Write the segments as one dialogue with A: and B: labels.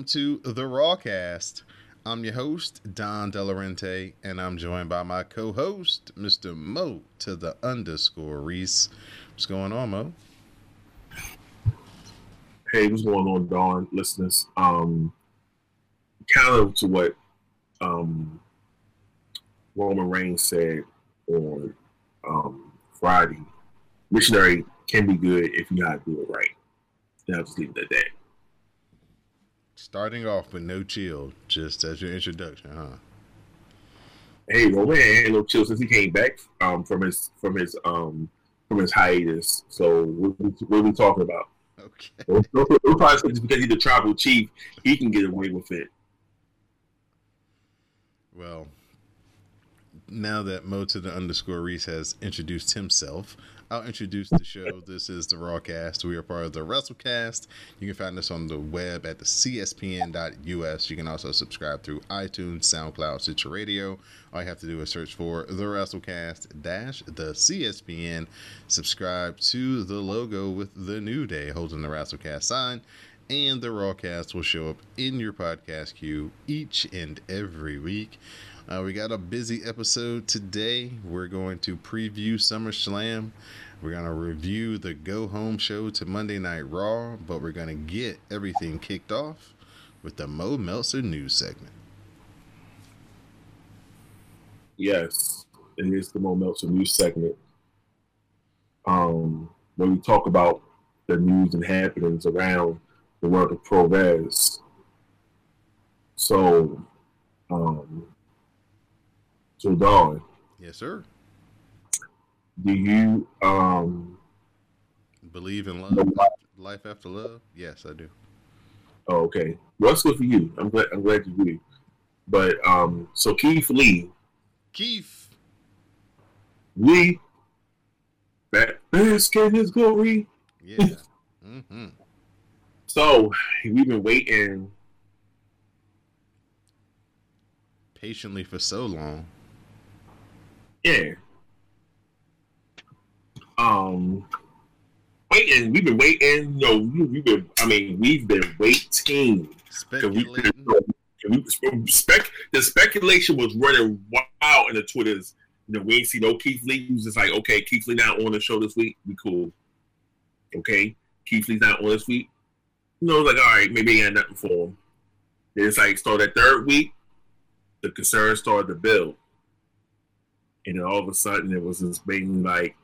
A: welcome to the Rawcast. I'm your host, Don Delarente, and I'm joined by my co-host, Mr. Mo to the underscore Reese. What's going on, Mo?
B: hey, what's going on, Don, listeners? Um, kind of to what um, Roman Reigns said on um, Friday. Missionary can be good if you know how to do it right. And I'll just leave it at that.
A: Starting off with no chill, just as your introduction, huh?
B: Hey, Roman ain't had no chill since he came back um, from his from his um, from his hiatus. So what, what are we talking about?
A: Okay.
B: Don't, don't probably say just because he's the tribal chief, he can get away with it.
A: Well, now that Mo to the underscore Reese has introduced himself, I'll introduce the show. This is the Rawcast. We are part of the WrestleCast. You can find us on the web at the CSPN.us. You can also subscribe through iTunes, SoundCloud, Stitcher Radio. All you have to do is search for the WrestleCast dash the CSPN. Subscribe to the logo with the New Day holding the WrestleCast sign. And the Rawcast will show up in your podcast queue each and every week. Uh, we got a busy episode today. We're going to preview SummerSlam. We're going to review the go home show to Monday Night Raw, but we're going to get everything kicked off with the Mo Meltzer news segment.
B: Yes, it is the Mo Meltzer news segment. Um, when we talk about the news and happenings around the world of pro res. So, um, so Don,
A: Yes, sir.
B: do you um
A: Believe in love, life after love? Yes, I do.
B: Oh, okay. Well, that's good for you. I'm glad. I'm glad you do. But um, so Keith Lee,
A: Keith.
B: Lee, back bask in his glory.
A: Yeah. hmm
B: So we've been waiting.
A: Patiently for so long.
B: Yeah. Um, waiting. We've been waiting. No, we- we've been. I mean, we've been waiting.
A: Speculating.
B: we, spec, the speculation was running wild in the Twitters. You know, we ain't see no Keith Lee. He was just like, okay, Keith Lee not on the show this week. We cool. Okay, Keith Lee's not on this week. You know, like, all right, maybe he got nothing for him. Then it's like, start that third week, the concern started to build. And then all of a sudden, it was this being like,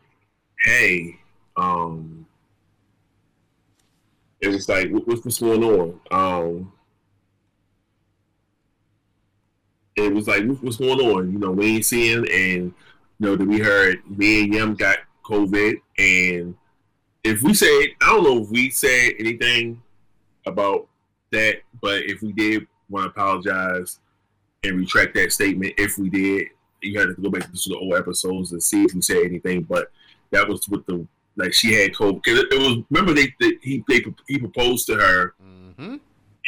B: hey, um, it was like, what, what's going on? Um, it was like, what- what's going on? You know, we ain't seeing, and you know, that we heard Mia Yim got COVID, and if we said, I don't know if we said anything about that, but if we did, want to apologize and retract that statement. If we did, you had to go back to the old episodes and see if we said anything, but that was with the like she had COVID. 'Cause it, it was remember they, they he they, he proposed to her
A: hmm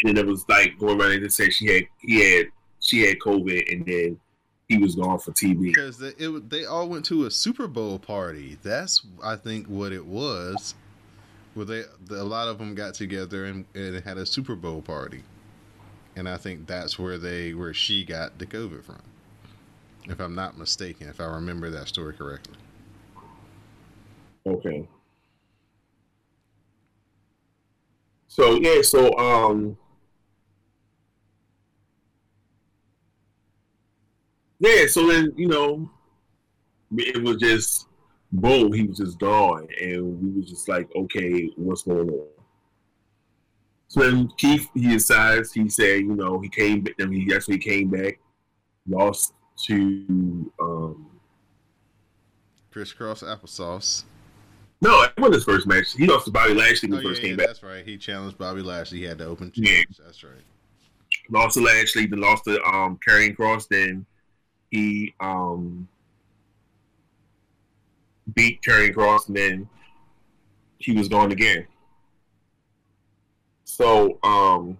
B: and then it was like going around and they said she had he had she had COVID and then he was gone for TV.
A: Because they, it, they all went to a Super Bowl party. That's, I think, what it was. Where they, a lot of them got together and, and had a Super Bowl party. And I think that's where they, where she got the COVID from. If I'm not mistaken, if I remember that story correctly.
B: Okay. So yeah, so um yeah, so then you know, it was just boom, he was just gone, and we was just like, okay, what's going on? So then Keith, he decides, he said, you know, he came, then he actually came back, lost to um,
A: Crisscross applesauce.
B: No, it wasn't his first match. He lost to Bobby Lashley when
A: Oh,
B: he first
A: yeah,
B: came
A: yeah,
B: back.
A: that's right. He challenged Bobby Lashley. He had the open
B: Yeah.
A: challenge. That's right.
B: Lost to Lashley, then lost to um Karrion Cross, then he um beat Karrion Cross, and then he was gone again. So um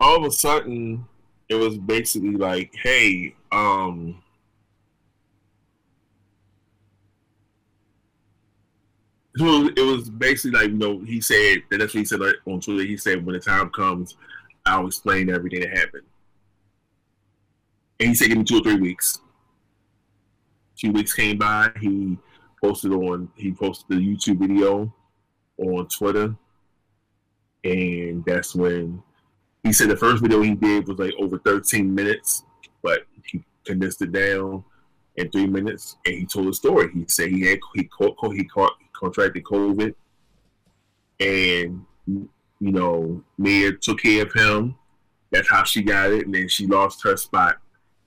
B: all of a sudden it was basically like, hey, um it was basically like you know he said that that's what he said like, on Twitter. He said when the time comes, I'll explain everything that happened. And he said give me two or three weeks. Two weeks came by. He posted on he posted the YouTube video on Twitter, and that's when he said the first video he did was like over 13 minutes, but he condensed it down in three minutes, and he told a story. He said he had he caught he caught contracted COVID, and you know Mia took care of him. That's how she got it, and then she lost her spot,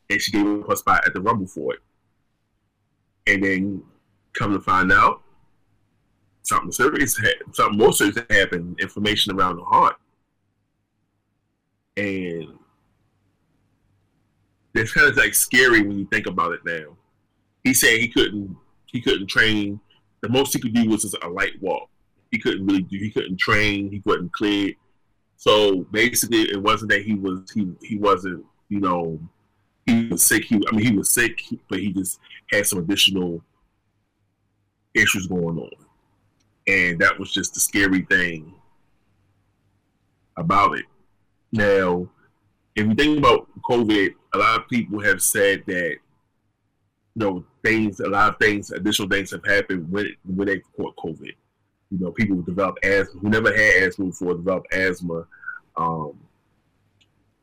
B: and she gave up her spot at the Rumble for it. And then come to find out, something serious, something more serious happened. Inflammation around the heart, and it's kind of like scary when you think about it now. He said he couldn't he couldn't train. The most he could do was just a light walk. He couldn't really do. He couldn't train. He wasn't cleared. So basically, it wasn't that he was he he wasn't you know he was sick. He I mean he was sick, but he just had some additional issues going on, and that was just the scary thing about it. Now, if you think about COVID, a lot of people have said that you know things, a lot of things, additional things have happened when when they caught COVID. You know, people who develop asthma, who never had asthma before, develop asthma. Um,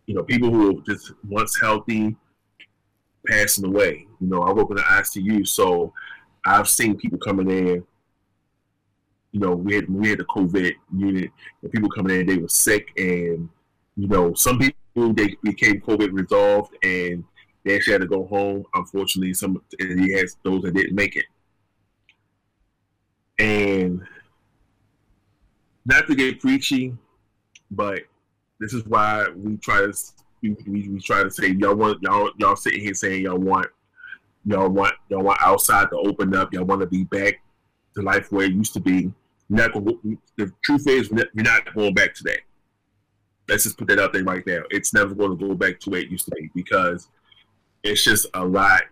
B: you know, people who were just once healthy passing away. You know, I work in the ICU, so I've seen people coming in. You know, we had we had the COVID unit, and people coming in, they were sick, and you know, some people they became COVID resolved, and they actually had to go home. Unfortunately, some and he has those that didn't make it, and not to get preachy, but this is why we try to we, we, we try to say y'all want y'all y'all sitting here saying y'all want y'all want y'all want outside to open up y'all want to be back to life where it used to be. Not the truth is we're not going back to that. Let's just put that out there right now. It's never going to go back to where it used to be because it's just a lot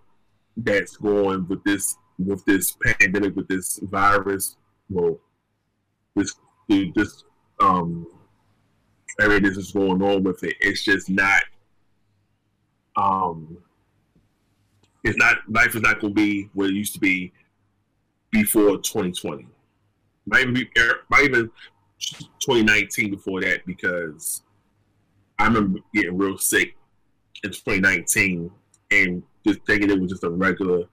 B: that's going with this with this pandemic with this virus. Well, this this um everything that's going on with it. It's just not um it's not life is not gonna be what it used to be before 2020. Might even be might even 2019 before that because I remember getting real sick in 2019 and just thinking it was just a regular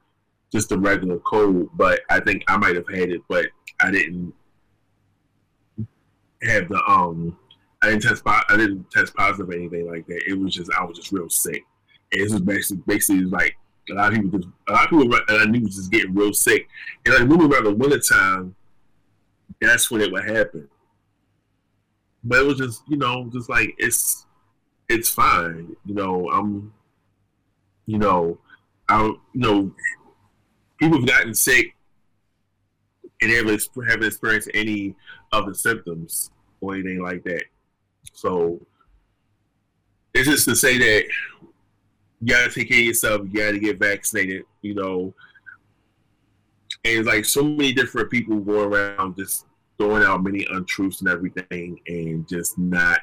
B: just a regular cold, but I think I might have had it, but I didn't have the um I didn't test I didn't test positive or anything like that. It was just I was just real sick. And this was basically basically like a lot of people just a lot of people I knew was just getting real sick. And like moving around the winter time, that's when it would happen. But it was just, you know, just like it's it's fine. You know, I'm you know, I you know people have gotten sick and haven't, haven't experienced any of the symptoms or anything like that. So it's just to say that you gotta take care of yourself, you gotta get vaccinated, you know. And it's like so many different people going around just throwing out many untruths and everything and just not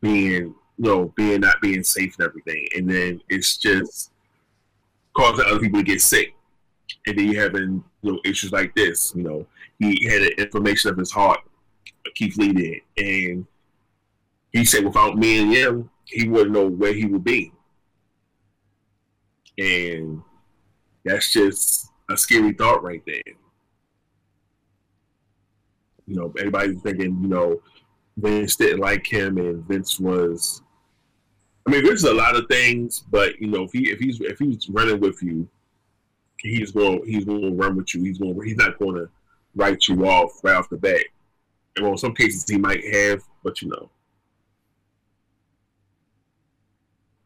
B: being you know, being not being safe and everything. And then it's just causing other people to get sick. And then you having you know issues like this. You know, he had an inflammation of his heart, Keith Lee did, and he said without Mia Yim, he wouldn't know where he would be. And that's just a scary thought right there. You know, everybody's thinking, you know, Vince didn't like him and Vince was I mean, there's a lot of things, but you know, if he if he's if he's running with you, he's going he's going to run with you. He's going he's not going to write you off right off the bat. And well, in some cases he might have, but you know,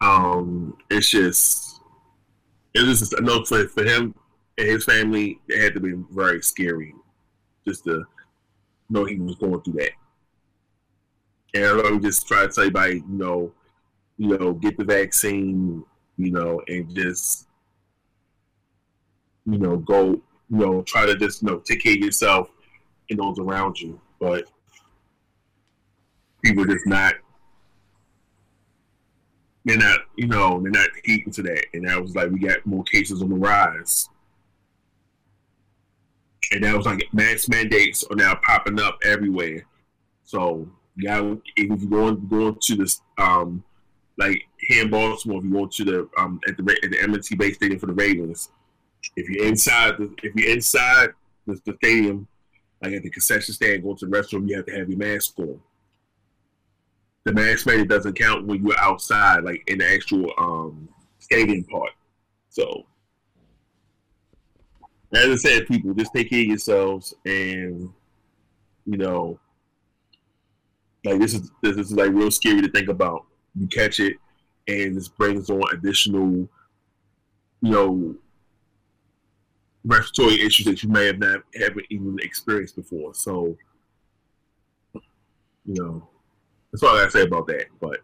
B: um, it's just it's just I know for for him and his family, it had to be very scary just to know he was going through that. And I would just try to tell everybody, you know, you know, get the vaccine, you know, and just you know, go, you know, try to just, you know, take care of yourself and those around you. But people just not, they're not, you know, they're not heeding to that. And that was like, we got more cases on the rise. And that was like mass mandates are now popping up everywhere. So, yeah, if you're going, going to this, um, like here in Baltimore, if you go to the um at the at the M&T Bank Stadium for the Ravens, if you're inside the if you're inside the, the stadium, like at the concession stand, going to the restroom, you have to have your mask on. The mask mandate doesn't count when you're outside, like in the actual um, stadium part. So, as I said, people just take care of yourselves, and you know, like this is this is like real scary to think about. You catch it, and this brings on additional, you know, respiratory issues that you may have not haven't even experienced before. So, you know, that's all I gotta say about that. But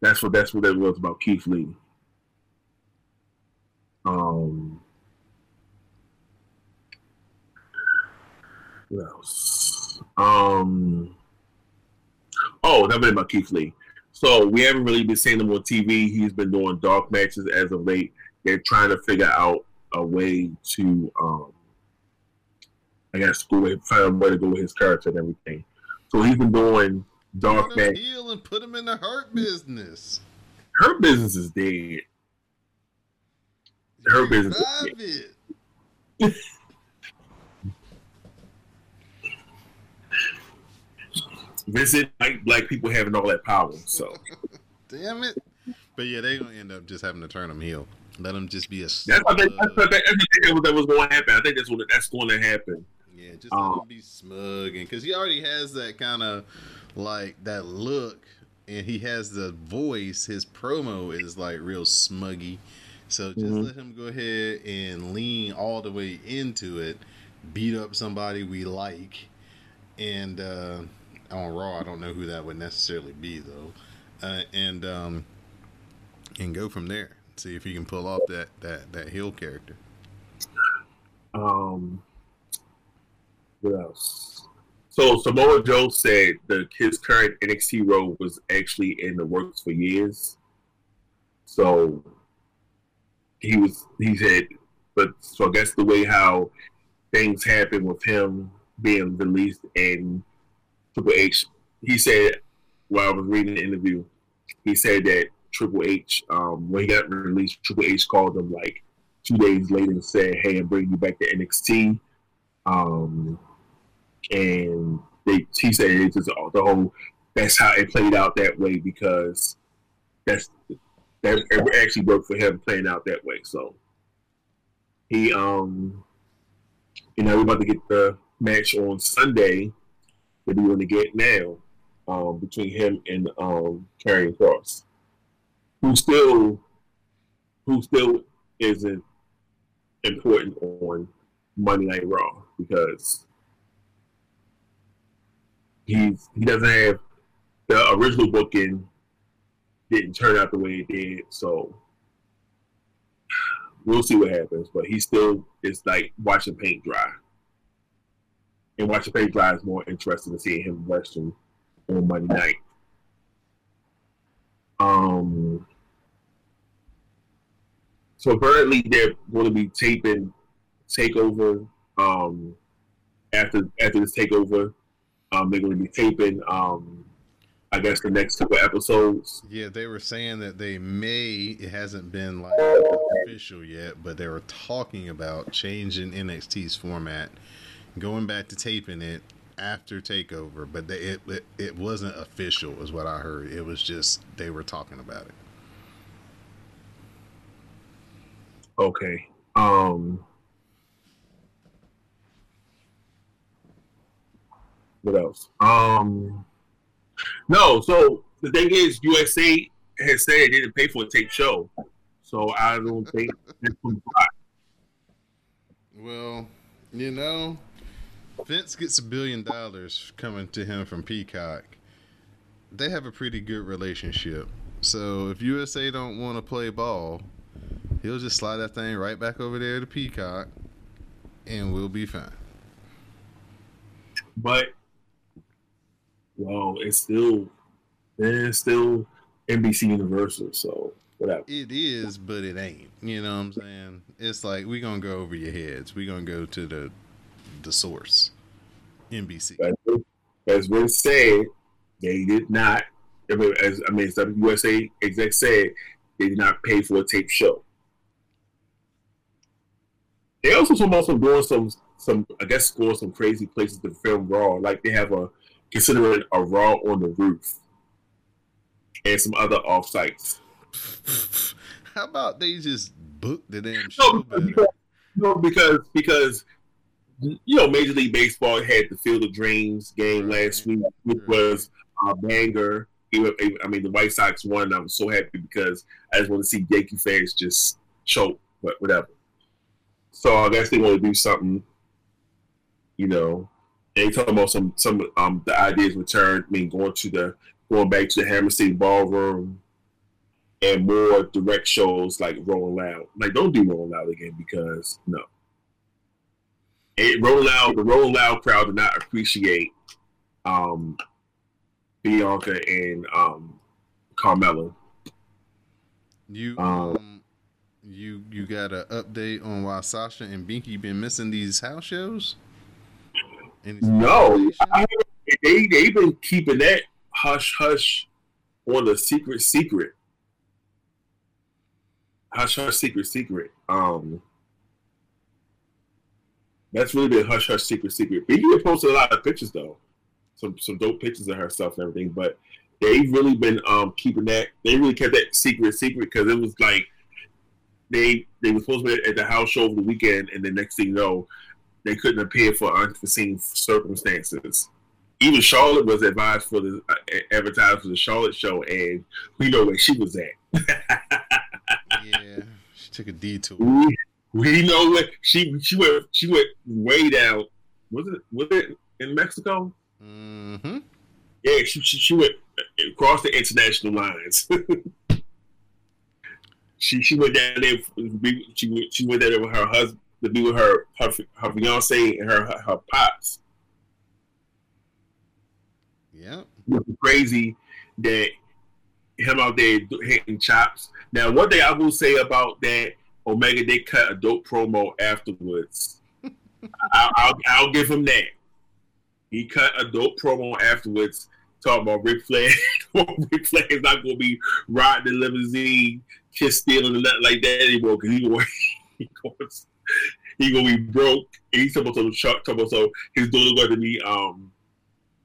B: that's what that's what that was about Keith Lee. Um, what else? Um, oh, that been about Keith Lee. So we haven't really been seeing him on TV. He's been doing dark matches as of late. They're trying to figure out a way to, um, I guess, go way, find a way to go with his character and everything. So he's been doing dark
A: Put him heel and put him in the hurt business.
B: Her business is dead. Her business is
A: it.
B: Visit like black people having all that power. So
A: Damn it. But yeah, they're gonna end up just having to turn him heel. Let him just be a
B: that's what they, that's what they, that's what that was going to happen. I think that's what that's going to happen.
A: Yeah, just let
B: Um,
A: him be smug, and because he already has that kind of like that look, and he has the voice. His promo is like real smuggy. So just
B: Mhm.
A: let him go ahead and lean all the way into it, beat up somebody we like, and uh, on Raw, I don't know who that would necessarily be though, uh, and um, and go from there. See if he can pull off that that that heel character.
B: Um, what else? So Samoa Joe said that his current NXT role was actually in the works for years. So he was he said, but so I guess the way how things happen with him being released and Triple H, he said while I was reading the interview, he said that Triple H, um, when he got released, Triple H called him like two days later and said, "Hey, I'm bringing you back to NXT." Um, and they, he said it's just all the whole. That's how it played out that way because that's that actually worked for him playing out that way. So he, um, you know, we're about to get the match on Sunday that we're going to get now um, between him and um, Karrion Cross, who still, who still isn't important on Monday Night Raw because he's he doesn't have the original booking didn't turn out the way it did, so we'll see what happens. But he still is like watching paint dry, and watching paint dry is more interesting than seeing him wrestling on Monday night. Um. So apparently they're going to be taping takeover um, after after this takeover. Um, they're going to be taping um, I guess the next couple episodes.
A: Yeah, they were saying that they may. It hasn't been like official yet, but they were talking about changing NXT's format, going back to taping it after Takeover. But they, it, it it wasn't official, is what I heard. It was just they were talking about it.
B: Okay. Um. What else? Um. No. So the thing is, USA has said they didn't pay for a tape show, so I don't think that's gonna fly.
A: Well, you know, Vince gets a billion dollars coming to him from Peacock. They have a pretty good relationship. So if USA don't want to play ball, he'll just slide that thing right back over there to Peacock, and we'll be fine.
B: But well, it's still it's still NBC Universal, so whatever.
A: It is, but it ain't. You know what I'm saying? It's like we gonna go over your heads. We gonna go to the the source, NBC.
B: As, Vince said, they did not. I mean, as I mean, as WUSA exec said, they did not pay for a tape show. They also talking about some doing some some I guess going some crazy places to film Raw. Like they have a considering a Raw on the roof and some other off sites.
A: How about they just book the damn show
B: No, because, no, because because you know Major League Baseball had the Field of Dreams game
A: Right.
B: last week, which was a banger. I mean, the White Sox won. I was so happy because I just want to see Yankee fans just choke, but whatever. So I guess they want to do something, you know. They talking about some some um the ideas return. I mean, going to the going back to the Hammerstein Ballroom and more direct shows like Rolling Loud. Like, don't do Rolling Loud again because no. It, Rolling Loud, the Rolling Loud crowd did not appreciate um, Bianca and um, Carmella.
A: You
B: Um,
A: um, you you got an update on why Sasha and Binky been missing these house shows? Any
B: No. I, they they've been keeping that hush hush on the secret secret. Hush hush secret secret. Um, that's really been hush hush secret secret. Had posted a lot of pictures though, some some dope pictures of herself and everything. But they've really been um keeping that. They really kept that secret secret because it was like they they were supposed to be at the house show over the weekend, and the next thing you know, they couldn't appear for unforeseen circumstances. Even Charlotte was advised for the uh, advertised for the Charlotte show, and we know where she was at.
A: yeah, she took a detour.
B: we, we know where she she went she went way down. Was it was it in Mexico?
A: Mm-hmm.
B: Yeah, she she, she went across the international lines. she she went down there. to be- She went she went there with her husband to be with her her, her fiance and her her, her pops.
A: Yeah,
B: It was crazy that him out there hitting chops. Now, one thing I will say about that, Omega they cut a dope promo afterwards. I'll, I'll, I'll give him that. He cut a dope promo afterwards, talking about Ric Flair. Ric Flair is not going to be riding the limousine, kiss stealing, and nothing like that anymore because he going he goes he gonna be broke. He's supposed to talking about so his daughter going to be um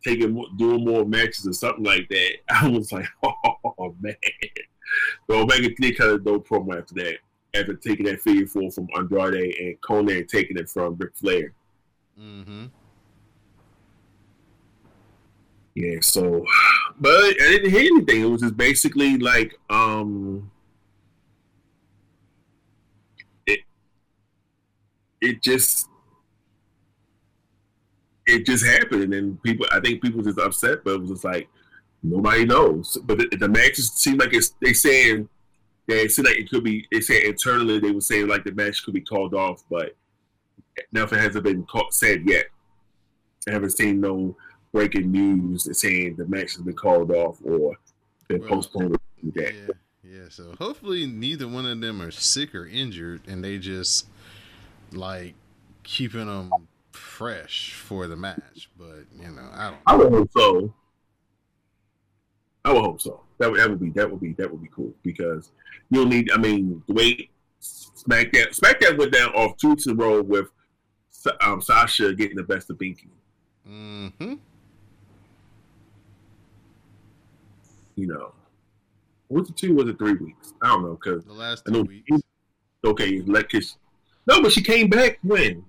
B: taking doing more matches or something like that. I was like, oh man. But Omega did cut a dope promo after that, after taking that figure four from Andrade and Konnan taking it from Ric Flair.
A: Mm-hmm.
B: Yeah, so but I didn't hear anything. It was just basically like um it it just it just happened and then people I think people just upset, but it was just like nobody knows. But the, the matches seem like it's they saying they said like it could be they say internally they were saying like the match could be called off, but nothing hasn't been called, said yet. I haven't seen no breaking news saying the match has been called off or been
A: Well,
B: postponed.
A: Yeah. Yeah. So hopefully neither one of them are sick or injured, and they just like keeping them fresh for the match. But you know, I don't.
B: I would hope so. I would hope so. That would that would be that would be that would be cool because you'll need. I mean, the way SmackDown SmackDown went down off two to roll with um, Sasha getting the best of Binky.
A: Mm-hmm.
B: You know, was it two? Was it three weeks? I don't know because
A: The last two weeks.
B: Okay, like 'cause- no, but she came back when.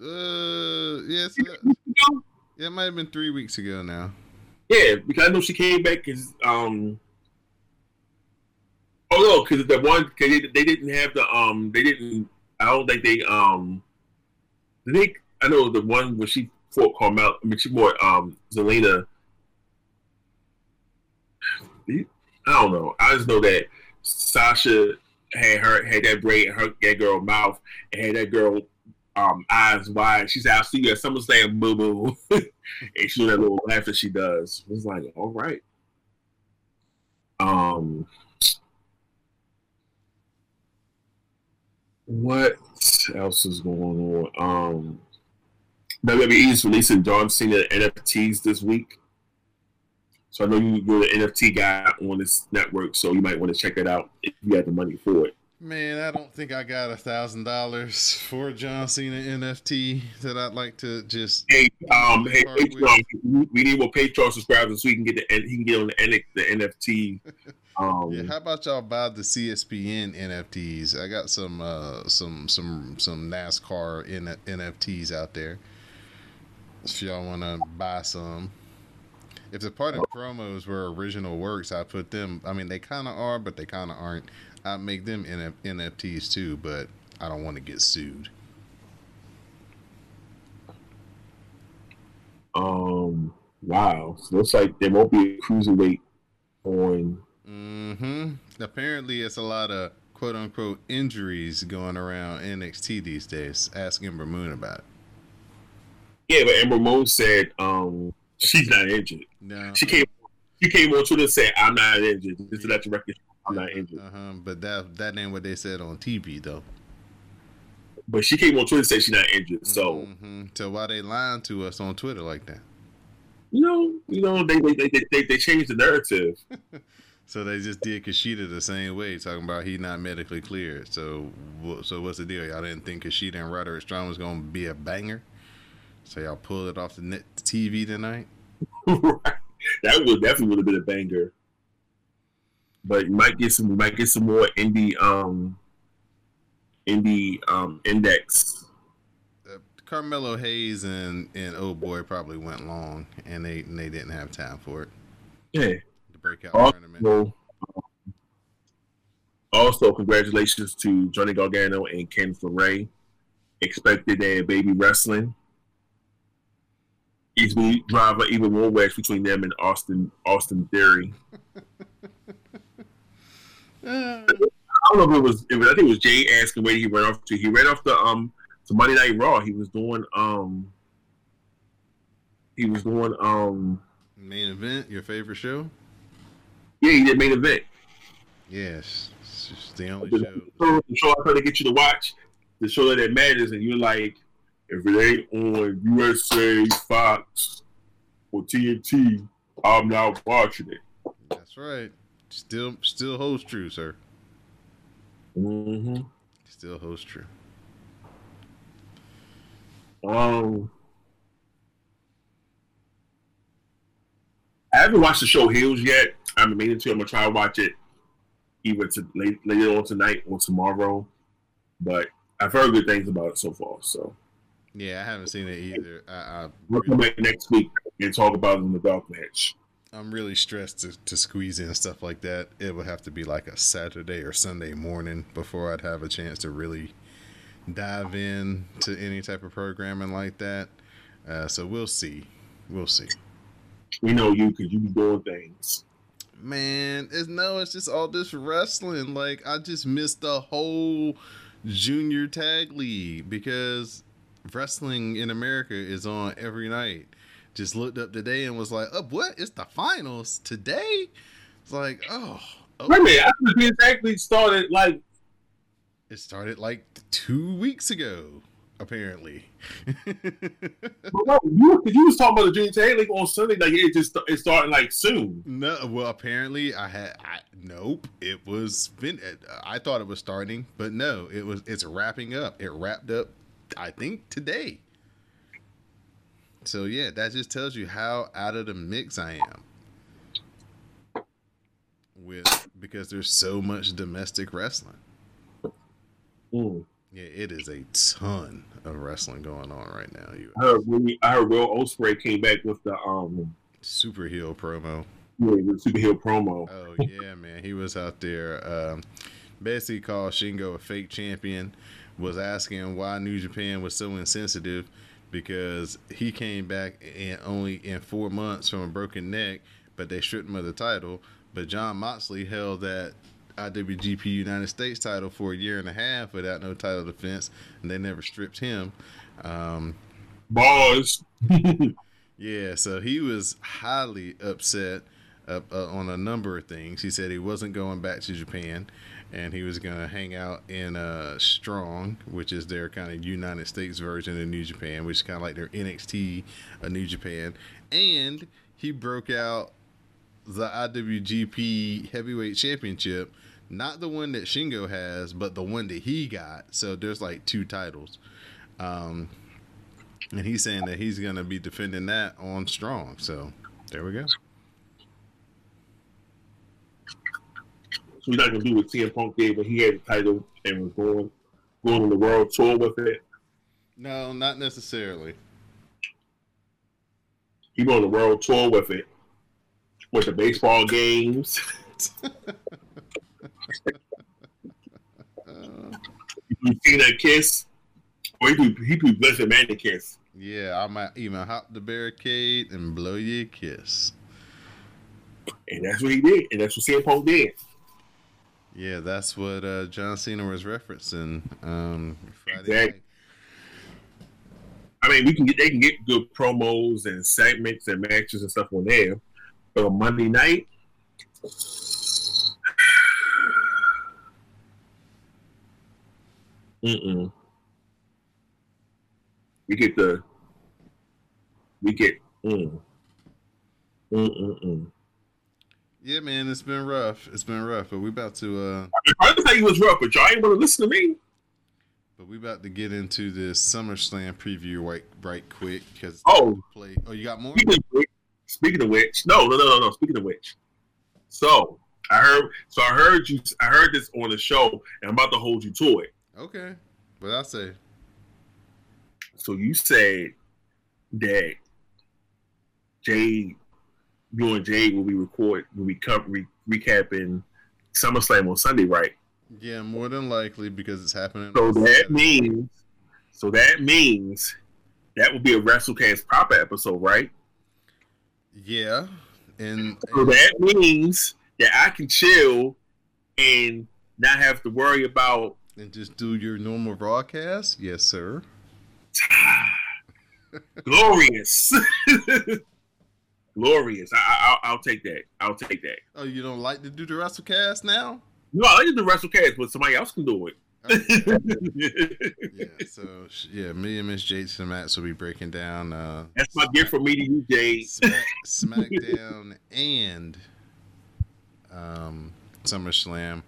A: Uh, yes, yeah, it might have been three weeks ago now.
B: Yeah, because I know she came back because um. Oh no, because the one cause they, they didn't have the um they didn't I don't think they um they I know the one when she fought Carmel I mean she fought um Zelina I don't know I just know that Sasha had her had that braid in her that girl mouth and had that girl um eyes wide she said I'll see you at SummerSlam boo boo and she that little laugh that she does it was like all right um what else is going on? Um, WWE is releasing John Cena NFTs this week. So I know you, you're the NFT guy on this network, so you might want to check that out if you have the money for it.
A: Man, I don't think I got a thousand dollars for John Cena NFT that I'd like to just.
B: Hey, um, hey,
A: with-
B: Patreon, we need more Patreon subscribers so he can get the he can get on the, the NFT. Um,
A: Yeah, how about y'all buy the CSPN NFTs? I got some uh some some some NASCAR N- NFTs out there. If y'all want to buy some. If the part of promos were original works, I put them. I mean, they kind of are, but they kind of aren't. I make them NF- NFTs too, but I don't want to get sued.
B: um, wow, so looks like there won't be a cruiserweight on.
A: hmm Apparently, it's a lot of quote unquote injuries going around NXT these days. Ask Ember Moon about it.
B: Yeah, but Ember Moon said um, she's not injured.
A: No,
B: She came. She came on Twitter and said, "I'm not injured. Just to let the record, I'm not injured."
A: Uh-huh, but that that ain't what they said on TV though.
B: But she came on Twitter and said she's not injured. So
A: Mhm. so why they lying to us on Twitter like that?
B: you know, you know, they they they, they, they changed the narrative.
A: So they just did Kushida the same way, talking about he not medically cleared. So so what's the deal? Y'all didn't think Kushida and Roderick Strong was gonna be a banger, so y'all pulled it off the net TV tonight.
B: right. That would definitely would have been a banger. But you might get some. You might get some more indie um indie um index.
A: Uh, Carmelo Hayes and and Oh Boy probably went long, and they and they didn't have time for it.
B: Yeah.
A: The breakout
B: Also,
A: tournament.
B: um, also, congratulations to Johnny Gargano and Ken Ray. Expected their baby wrestling. Easily drive an even more wedge between them and Austin Austin Theory.
A: Uh,
B: I don't know if it was, it was I think it was Jay asking where he ran off to. He ran off the um to Monday Night Raw. He was doing um he was doing um
A: main event, your favorite show?
B: yeah, he did main event.
A: Yes, it's just the only
B: The
A: show.
B: show, the show I try to get you to watch, the show that matters, and you're like, if it ain't on USA, Fox, or TNT, I'm not watching it.
A: That's right. Still, still holds true, sir.
B: Mm-hmm.
A: Still holds true.
B: Um, I haven't watched the show Heels yet. Been meaning to. I'm gonna try to watch it either to late, later on tonight or tomorrow. But I've heard good things about it so far. So
A: Yeah, I haven't seen it either. I, I
B: we'll come back next week and talk about it in the dark match.
A: I'm really stressed to, to squeeze in stuff like that. It would have to be like a Saturday or Sunday morning before I'd have a chance to really dive in to any type of programming like that. Uh, so we'll see. We'll see.
B: We know you because you be doing things.
A: Man, it's no, it's just all this wrestling. Like I just missed the whole junior tag league because wrestling in America is on every night. Just looked up today and was like, "Oh, what? It's the finals today." It's like, oh, oh.
B: Wait a minute, I we exactly started like
A: it started like two weeks ago apparently.
B: But no, you, you was talking about the Junior Tag League on Sunday, like it just it's starting like soon.
A: no, well, apparently I had. I, nope, it was. Fin- uh, I thought it was starting, but no, it was. It's wrapping up. It wrapped up. I think today. So yeah, that just tells you how out of the mix I am. With because there's so much domestic wrestling.
B: Mm.
A: Yeah, it is a ton of wrestling going on right now. You
B: I heard Willie, I heard Will Ospreay came back with the um
A: super heel promo.
B: yeah, with Superhero promo.
A: Oh yeah, man, he was out there. Um, basically called Shingo a fake champion. Was asking why New Japan was so insensitive because he came back in only in four months from a broken neck, but they stripped him of the title. But Jon Moxley held that IWGP United States title for a year and a half without no title defense, and they never stripped him. Um,
B: Bars.
A: yeah, so he was highly upset uh, uh, on a number of things. He said he wasn't going back to Japan, and he was going to hang out in uh, Strong, which is their kind of United States version of New Japan, which is kind of like their NXT of New Japan. And he broke out the IWGP Heavyweight Championship, not the one that Shingo has, but the one that he got. So there's like two titles. Um, and he's saying that he's going to be defending that on Strong. So there we go.
B: So he's not gonna do what CM Punk did when he had the title and was going going on the world tour with it.
A: No, not necessarily.
B: He went on the world tour with it. With the baseball games. you seen that kiss? Or he do he do Blessed Man to kiss.
A: Yeah, I might even hop the barricade and blow you a kiss.
B: And that's what he did. And that's what CM Punk did.
A: Yeah, that's what uh, John Cena was referencing um, Friday
B: Exactly.
A: night.
B: I mean, we can get they can get good promos and segments and matches and stuff on there, but on Monday night, mm we get the we get mm, mm, mm, mm.
A: Yeah, man, it's been rough. It's been rough, but we about to uh,
B: I didn't say he was rough, but y'all ain't want to listen to me.
A: but we about to get into this SummerSlam preview right, right quick because
B: Oh.
A: play. Oh, you got more?
B: Speaking of which, speaking of which, no, no, no, no, no. Speaking of which, so I heard, so I heard you, I heard this on the show, and I'm about to hold you to it.
A: Okay, but I say
B: So you said that Jade, you and Jade will be record, will be co- re- recapping SummerSlam on Sunday, right?
A: yeah, more than likely because it's happening.
B: So that
A: Saturday.
B: means, so that means that will be a WrestleCast proper episode, right?
A: yeah, and,
B: So that means that I can chill and not have to worry about
A: and just do your normal broadcast. Yes, sir.
B: glorious, glorious. I, I, I'll, I'll take that. I'll take that.
A: Oh, you don't like to do the WrestleCast now?
B: No, I like to do WrestleCast, but somebody else can do it.
A: yeah, so yeah, me and Miss Jason Max will be breaking down uh,
B: That's my gift for me to you, Jade.
A: Smack, SmackDown and um, SummerSlam.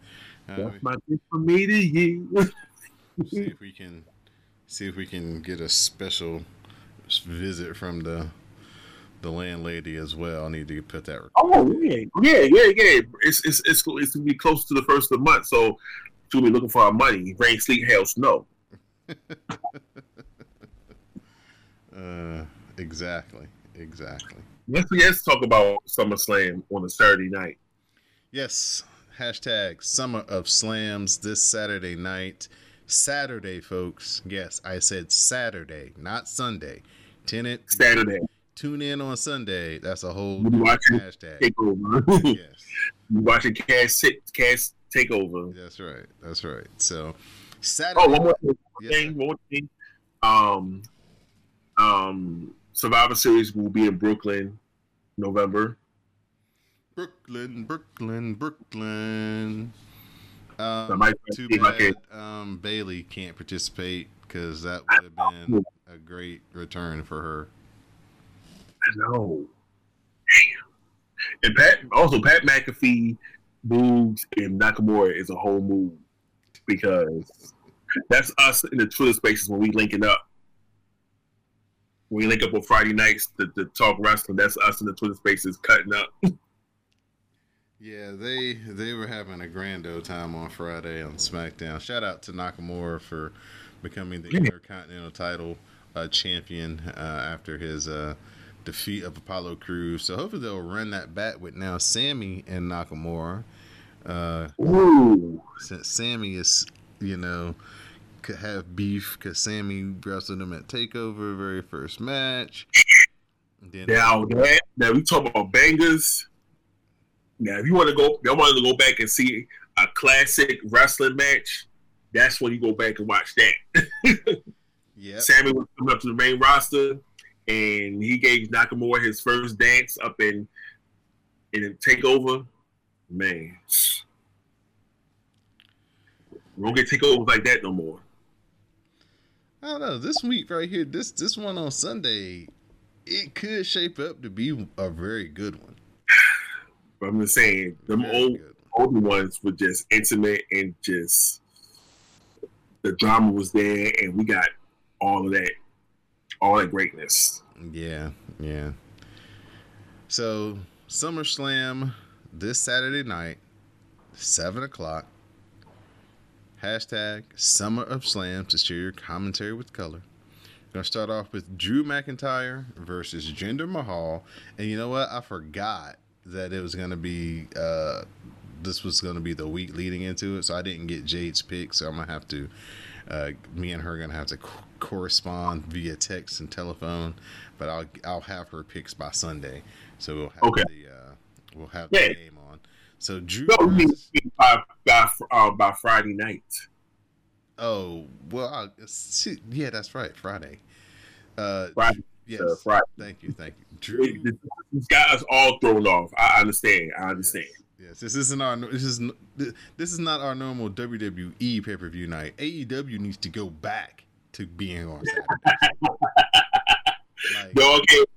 A: Uh,
B: That's my gift from me to you.
A: see if we can see if we can get a special visit from the the landlady as well. I need to put that.
B: Oh yeah, yeah, yeah, yeah. It's it's it's, it's gonna be close to the first of the month, so she'll be looking for our money. Rain, sleet, hail, snow.
A: Uh, exactly, exactly.
B: Let's let's talk about SummerSlam on a Saturday night.
A: Yes. Hashtag Summer of Slams this Saturday night. Saturday, folks. Yes, I said Saturday, not Sunday. Tenant,
B: Saturday.
A: Tune in on Sunday. That's a whole
B: watching
A: hashtag.
B: Takeover.
A: Yes,
B: you watching Cash sit Cash Takeover.
A: that's right. That's right. So Saturday.
B: Oh, one more thing.
A: Yes,
B: one more thing. Um, um, Survivor Series will be in Brooklyn, November.
A: Brooklyn, Brooklyn, Brooklyn.
B: I
A: Um,
B: might
A: too
B: see if I
A: bad um, Bayley can't participate because that would have been a great return for her.
B: I know. Damn. And Pat also Pat McAfee, Boogs, and Nakamura is a whole move because that's us in the Twitter spaces when we linking up. When we link up on Friday nights to, to talk wrestling, that's us in the Twitter spaces cutting up.
A: Yeah, they they were having a grand old time on Friday on SmackDown. Shout out to Nakamura for becoming the Intercontinental Title uh, champion uh, after his uh, defeat of Apollo Crews. So hopefully they'll run that back with now Sami and Nakamura. Uh,
B: Ooh.
A: since Sami is, you know, could have beef because Sami wrestled him at Takeover very first match. Then
B: Now that now we talk about bangers. Now if you want to go, y'all want to go back and see a classic wrestling match. That's when you go back and watch that.
A: yeah,
B: Sammy was coming up to the main roster, and he gave Nakamura his first dance up in in takeover. Man, we don't get takeovers like that no more.
A: I don't know. This week right here, this this one on Sunday, it could shape up to be a very good one.
B: But I'm just saying, them
A: Very
B: old
A: good.
B: older ones were just intimate and just the drama was there, and we got all of that, all that greatness.
A: Yeah, yeah. So SummerSlam this Saturday night, seven o'clock. Hashtag Summer of Slam to share your commentary with color. We're Gonna start off with Drew McIntyre versus Jinder Mahal, and you know what? I forgot that it was gonna be uh, this was gonna be the week leading into it, so I didn't get Jade's pick, so I'm gonna have to. Uh, me and her are gonna have to correspond via text and telephone, but I'll I'll have her picks by Sunday, so we'll have
B: Okay.
A: the uh, we'll have
B: Yeah.
A: the game on. So Drew.
B: No,
A: versus-
B: by by, uh, by Friday night.
A: Oh well, I, yeah, that's right, Friday. Uh,
B: Friday,
A: yes,
B: uh, Friday.
A: thank you, thank you, Drew.
B: It- it- This got us all thrown off. I understand. I understand.
A: Yes, yes, this isn't our. This is this is not our normal WWE pay per view night. AEW needs to go back to being on Saturdays. like,
B: Y'all can't,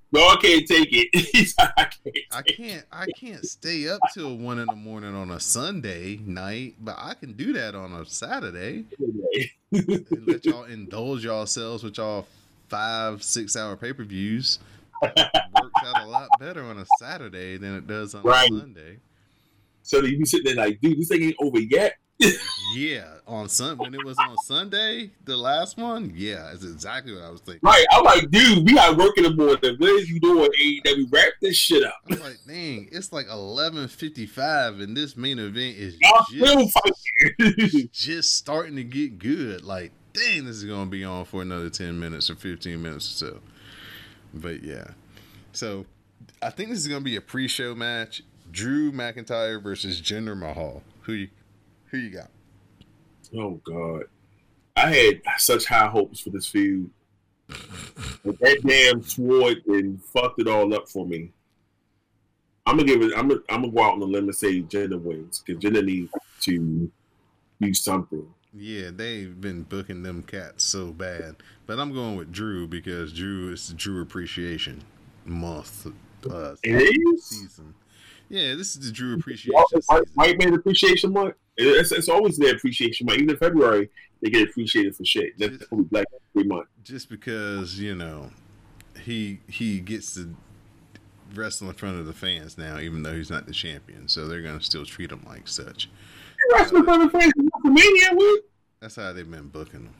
B: can't take it. I can't.
A: I can't. I can't stay up till one in the morning on a Sunday night, but I can do that on a Saturday. let y'all indulge yourselves with y'all five, six hour pay per views. Works out a lot better on a Saturday than it does on
B: Right.
A: a Sunday.
B: So you be sitting there like, dude, this thing ain't over yet.
A: Yeah, on Sun when it was on Sunday, the last one. Yeah, it's exactly what I was thinking.
B: Right. I'm like, dude, we got work in the morning. What is you doing, That we Wrap this shit up.
A: I was like, dang, it's like eleven fifty five, and this main event is just, just starting to get good. Like, dang, this is gonna be on for another ten minutes or fifteen minutes or so. But yeah, so I think this is gonna be a pre-show match: Drew McIntyre versus Jinder Mahal. Who you, who you got?
B: oh God. I had such high hopes for this feud. But that damn sword and fucked it all up for me. I'm gonna give it. I'm gonna. I'm gonna go out on a limb and say Jinder wins because Jinder needs to do something.
A: Yeah, they've been booking them cats so bad, but I'm going with Drew because Drew is Drew Appreciation Month uh,
B: It is.
A: season. Yeah, this is the Drew Appreciation
B: White, white man appreciation month. It's, it's always their appreciation month. Even in February, they get appreciated for shit. That's probably Black History Month.
A: just because you know he he gets to wrestle in front of the fans now, even though he's not the champion. So they're gonna still treat him like such.
B: Wrestling for the fans in WrestleMania with.
A: That's how they've been booking him.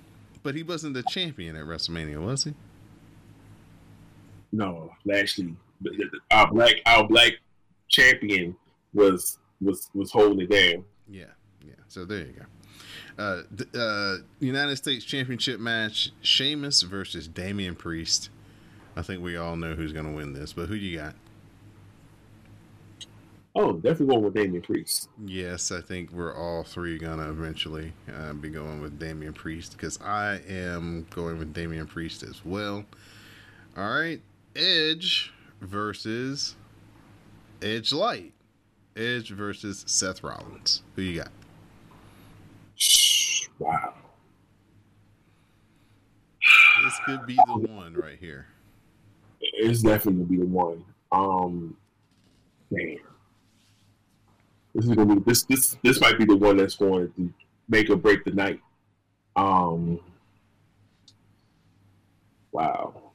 A: But he wasn't the champion at WrestleMania, was he?
B: No, Lashley, our black our black champion was was was holding it down.
A: Yeah, yeah. So there you go. Uh, th- uh, United States Championship match: Sheamus versus Damian Priest. I think we all know who's gonna win this, but who you got?
B: Oh, definitely going with Damian Priest.
A: Yes, I think we're all three gonna eventually uh, be going with Damian Priest because I am going with Damian Priest as well. All right, Edge versus Edge Light. Edge versus Seth Rollins. Who you got?
B: Wow.
A: This could be the one right here.
B: It's definitely gonna be the one. Um, man, this is gonna be this this this might be the one that's going to make or break the night. Um, wow.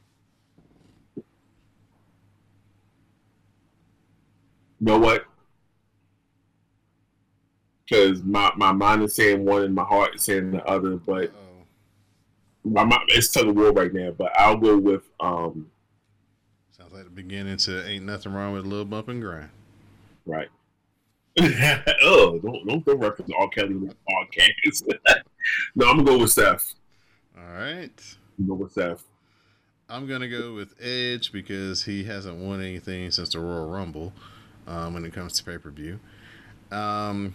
B: Know what? Because my, my mind is saying one and my heart is saying the other, but
A: Oh,
B: my mind, it's tug of war right now. But I'll go with um
A: sounds like the beginning to ain't nothing wrong with a little bump and grind.
B: right. oh, don't don't don't reference R. Kelly in the podcast. no, I'm gonna go with Steph.
A: All right.
B: Go with Steph.
A: I'm gonna go with Edge because he hasn't won anything since the Royal Rumble um, when it comes to pay per view. Um,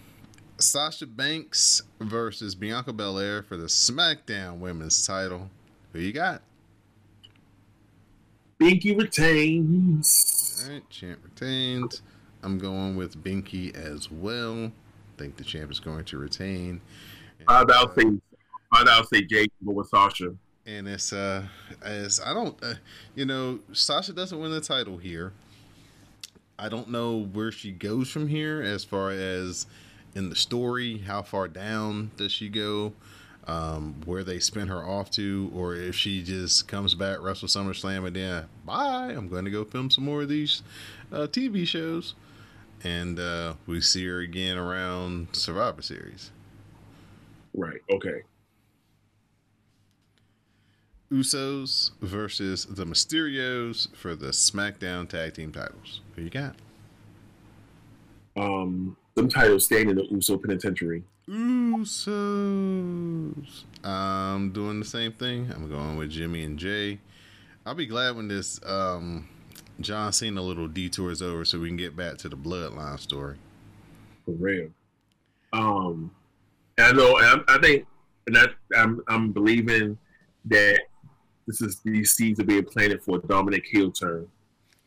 A: Sasha Banks versus Bianca Belair for the SmackDown Women's Title. Who you got?
B: Binky retains.
A: All right, champ retains. I'm going with Binky as well. I think the champ is going to retain. And,
B: Five out say out say Jake go with Sasha.
A: and it's uh as I don't uh, you know Sasha doesn't win the title here. I don't know where she goes from here as far as in the story. How far down does she go? Um, where they spin her off to, or if she just comes back, Wrestle SummerSlam, and then bye. I'm going to go film some more of these uh, TV shows, and uh, we see her again around Survivor Series.
B: Right. Okay.
A: Usos versus the Mysterios for the SmackDown Tag Team titles. Who you got?
B: Um, them titles staying in the Uso Penitentiary.
A: Usos. I'm doing the same thing. I'm going with Jimmy and Jay. I'll be glad when this um, John Cena little detour is over so we can get back to the Bloodline story.
B: For real. Um, I know, I, I think, and I, I'm, I'm believing that this is these seeds are being planted for a Dominic heel turn.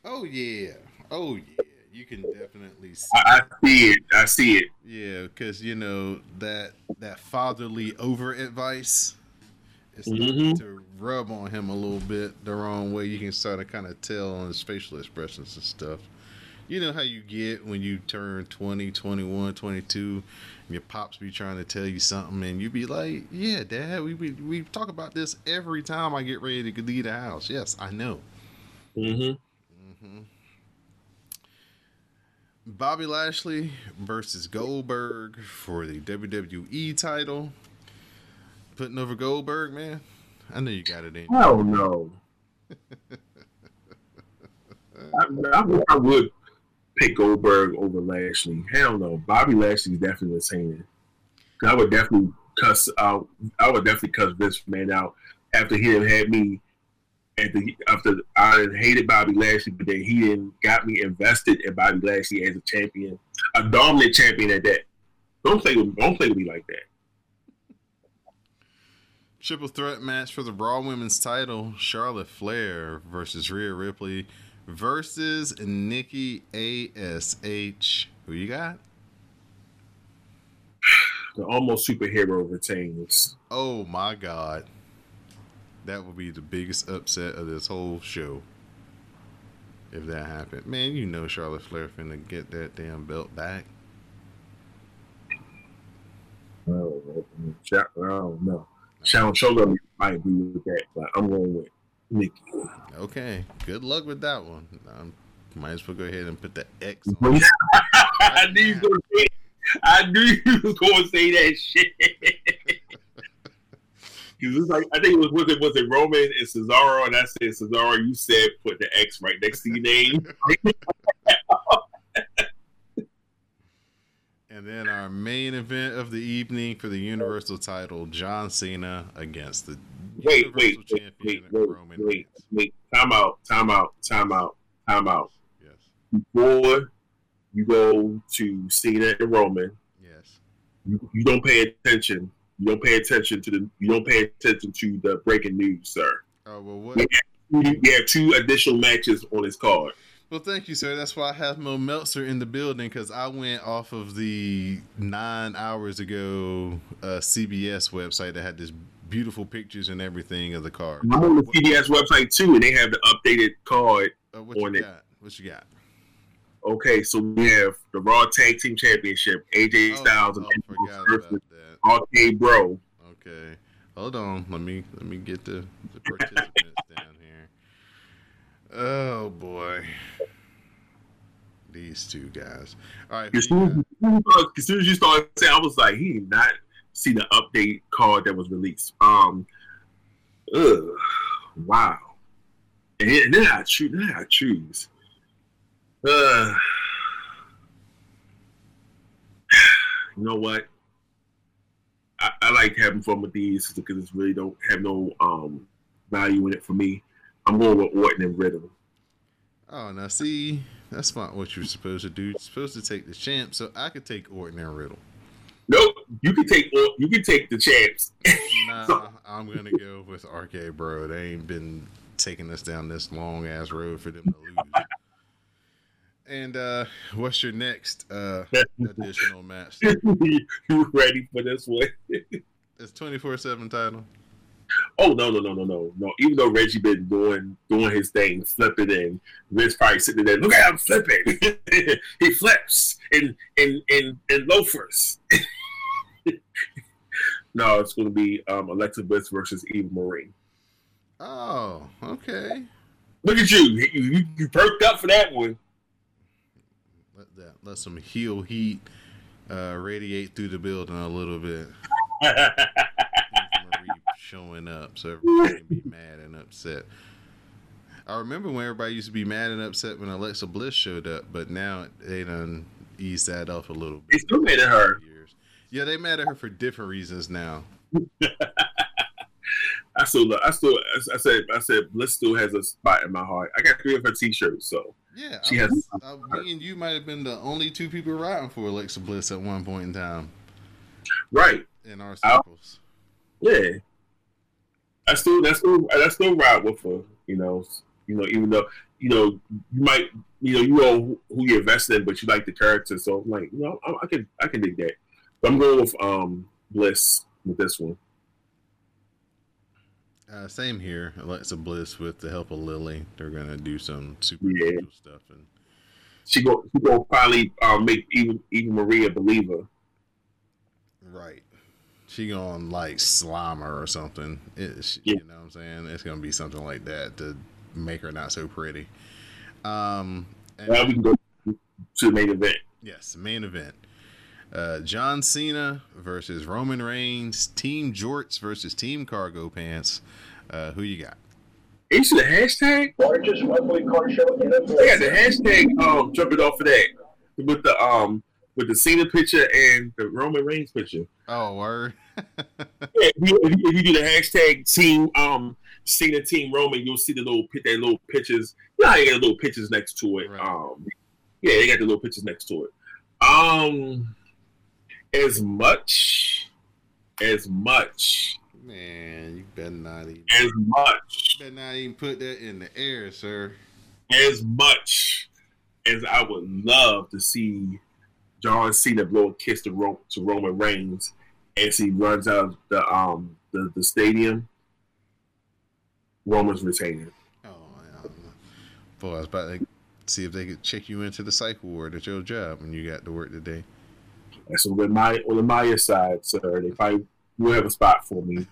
A: Oh yeah. Oh yeah. You can definitely see.
B: I, I see it. I see it.
A: Yeah, because you know that that fatherly over advice is
B: Mhm.
A: to rub on him a little bit the wrong way. You can start to kind of tell on his facial expressions and stuff. You know how you get when you turn 20, 21, 22, and your pops be trying to tell you something, and you be like, "Yeah, Dad, we we, we talk about this every time I get ready to leave the house." Yes, I know.
B: Mm-hmm.
A: hmm Bobby Lashley versus Goldberg for the WWE title. Putting over Goldberg, man. I know you got it in.
B: Hell no. I, I, I would pick Goldberg over Lashley. Hell no. Bobby Lashley is definitely retaining. I would definitely cuss out. I would definitely cuss Vince man out after he had me. After, after I hated Bobby Lashley, but then he didn't got me invested in Bobby Lashley as a champion, a dominant champion at that. Don't play with don't play with me like that.
A: Triple threat match for the Raw Women's title: Charlotte Flair versus Rhea Ripley versus Nikki Ash. Who you got?
B: The almost superhero retains.
A: Oh my God, that would be the biggest upset of this whole show. If that happened, man, you know Charlotte Flair finna get that damn belt back.
B: Oh, I don't know. Might agree with that, but I'm going with Nikki.
A: Okay, good luck with that one. Um, might as well go ahead and put the X on.
B: I knew you was gonna say. I knew you was going to say that shit. Because it's like I think it was was it was it Roman and Cesaro, and I said Cesaro. You said put the X right next to your name.
A: And then our main event of the evening for the Universal title: John Cena against the
B: wait, wait,
A: Universal
B: wait,
A: Champion
B: wait, wait,
A: Roman
B: wait,
A: Reigns.
B: wait. Time out, time out, time out, time out.
A: Yes,
B: Before you go to Cena and Roman,
A: yes.
B: you, you don't pay attention. You don't pay attention to the. You don't pay attention to the breaking news, sir.
A: Oh well, what?
B: Yeah. You have two additional matches on his card.
A: Well, thank you, sir. That's why I have Mo Meltzer in the building because I went off of the nine hours ago uh, CBS website that had this beautiful pictures and everything of the card.
B: I'm on the CBS website too, and they have the updated card.
A: Uh, what
B: on
A: you
B: it.
A: got? What you got?
B: Okay, so we have the Raw Tag Team Championship, AJ Styles
A: oh,
B: and
A: forgot
B: versus
A: about that.
B: Bro.
A: Okay, hold on. Let me let me get the, the participants down here. Oh boy, these two guys. All right,
B: As soon as, as soon as you started saying, I was like, he did not see the update card that was released. Um, ugh, wow. And then- I choose. Then I choose. Uh, you know what? I, I like having fun with these because it's really don't have no um value in it for me. I'm going with Orton and Riddle.
A: Oh, now see, that's not what you're supposed to do. You're supposed to take the champ, so I could take Orton and Riddle.
B: Nope, you can take you can take the champs.
A: Nah, I'm gonna go with RK Bro. They ain't been taking us down this long ass road for them to lose. And uh what's your next uh additional match?
B: you ready for this one?
A: It's 24 7 title.
B: Oh no no no no no no! Even though Reggie been doing doing his thing, flipping, and Vince probably sitting there, look at him flipping. he flips in in in in loafers. no, it's going to be um, Alexa Bliss versus Eva Marie.
A: Oh, okay.
B: Look at you. You, you, you perked up for that one.
A: Let that let some heel heat uh radiate through the building a little bit. Showing up, so everybody can be mad and upset. I remember when everybody used to be mad and upset when Alexa Bliss showed up, but now they done eased that off a little bit.
B: They still mad at her.
A: Years. Yeah, they mad at her for different reasons now.
B: I still, love, I still, I said, I said, Bliss still has a spot in my heart. I got three of her T-shirts, so
A: Yeah,
B: She
A: I
B: has-
A: was, uh, me and you might have been the only two people riding for Alexa Bliss at one point in time
B: right,
A: in our circles.
B: yeah. I still, that's still, I still ride with her. You know, you know, even though you know you might, you know, you know who you're invested in, but you like the character, so I'm like, you know, I, I can, I can dig that. But I'm going with um Bliss with this one.
A: Uh, same here. Alexa Bliss with the help of Lily. They're gonna do some
B: Yeah.
A: supernatural stuff and
B: She go, she go finally um, make even even Maria a believer.
A: right. She gonna like slime her or something. It, she,
B: Yeah.
A: You know what I'm saying? It's gonna be something like that to make her not so pretty. Um, and
B: Now we can go to the main event.
A: yes, main event. Uh, John Cena versus Roman Reigns. Team Jorts versus Team Cargo Pants. Uh, who you got?
B: You see the hashtag?
C: largest monthly car show in the
B: They got the hashtag um jumping off of that with the um with the Cena picture and the Roman Reigns picture.
A: Oh, word.
B: Yeah, if, you, if you- do the hashtag team um Cena team Roman, you'll see the little pit that little pictures. You know how you got the little pictures next to it.
A: Right.
B: Um, yeah, they got the little pictures next to it. Um, as much, as much,
A: Man, you better not even.
B: as much,
A: Better not even put that in the air, sir.
B: as much as I would love to see John Cena blow a kiss to, Ro- to Roman Reigns as he runs out of the um the, the stadium. Roman's retaining.
A: Oh, yeah. boy, I was about to see if they could check you into the psych ward at your job when you got to work today.
B: That's on the Maya on the Maya side, sir. They probably will have a spot for me.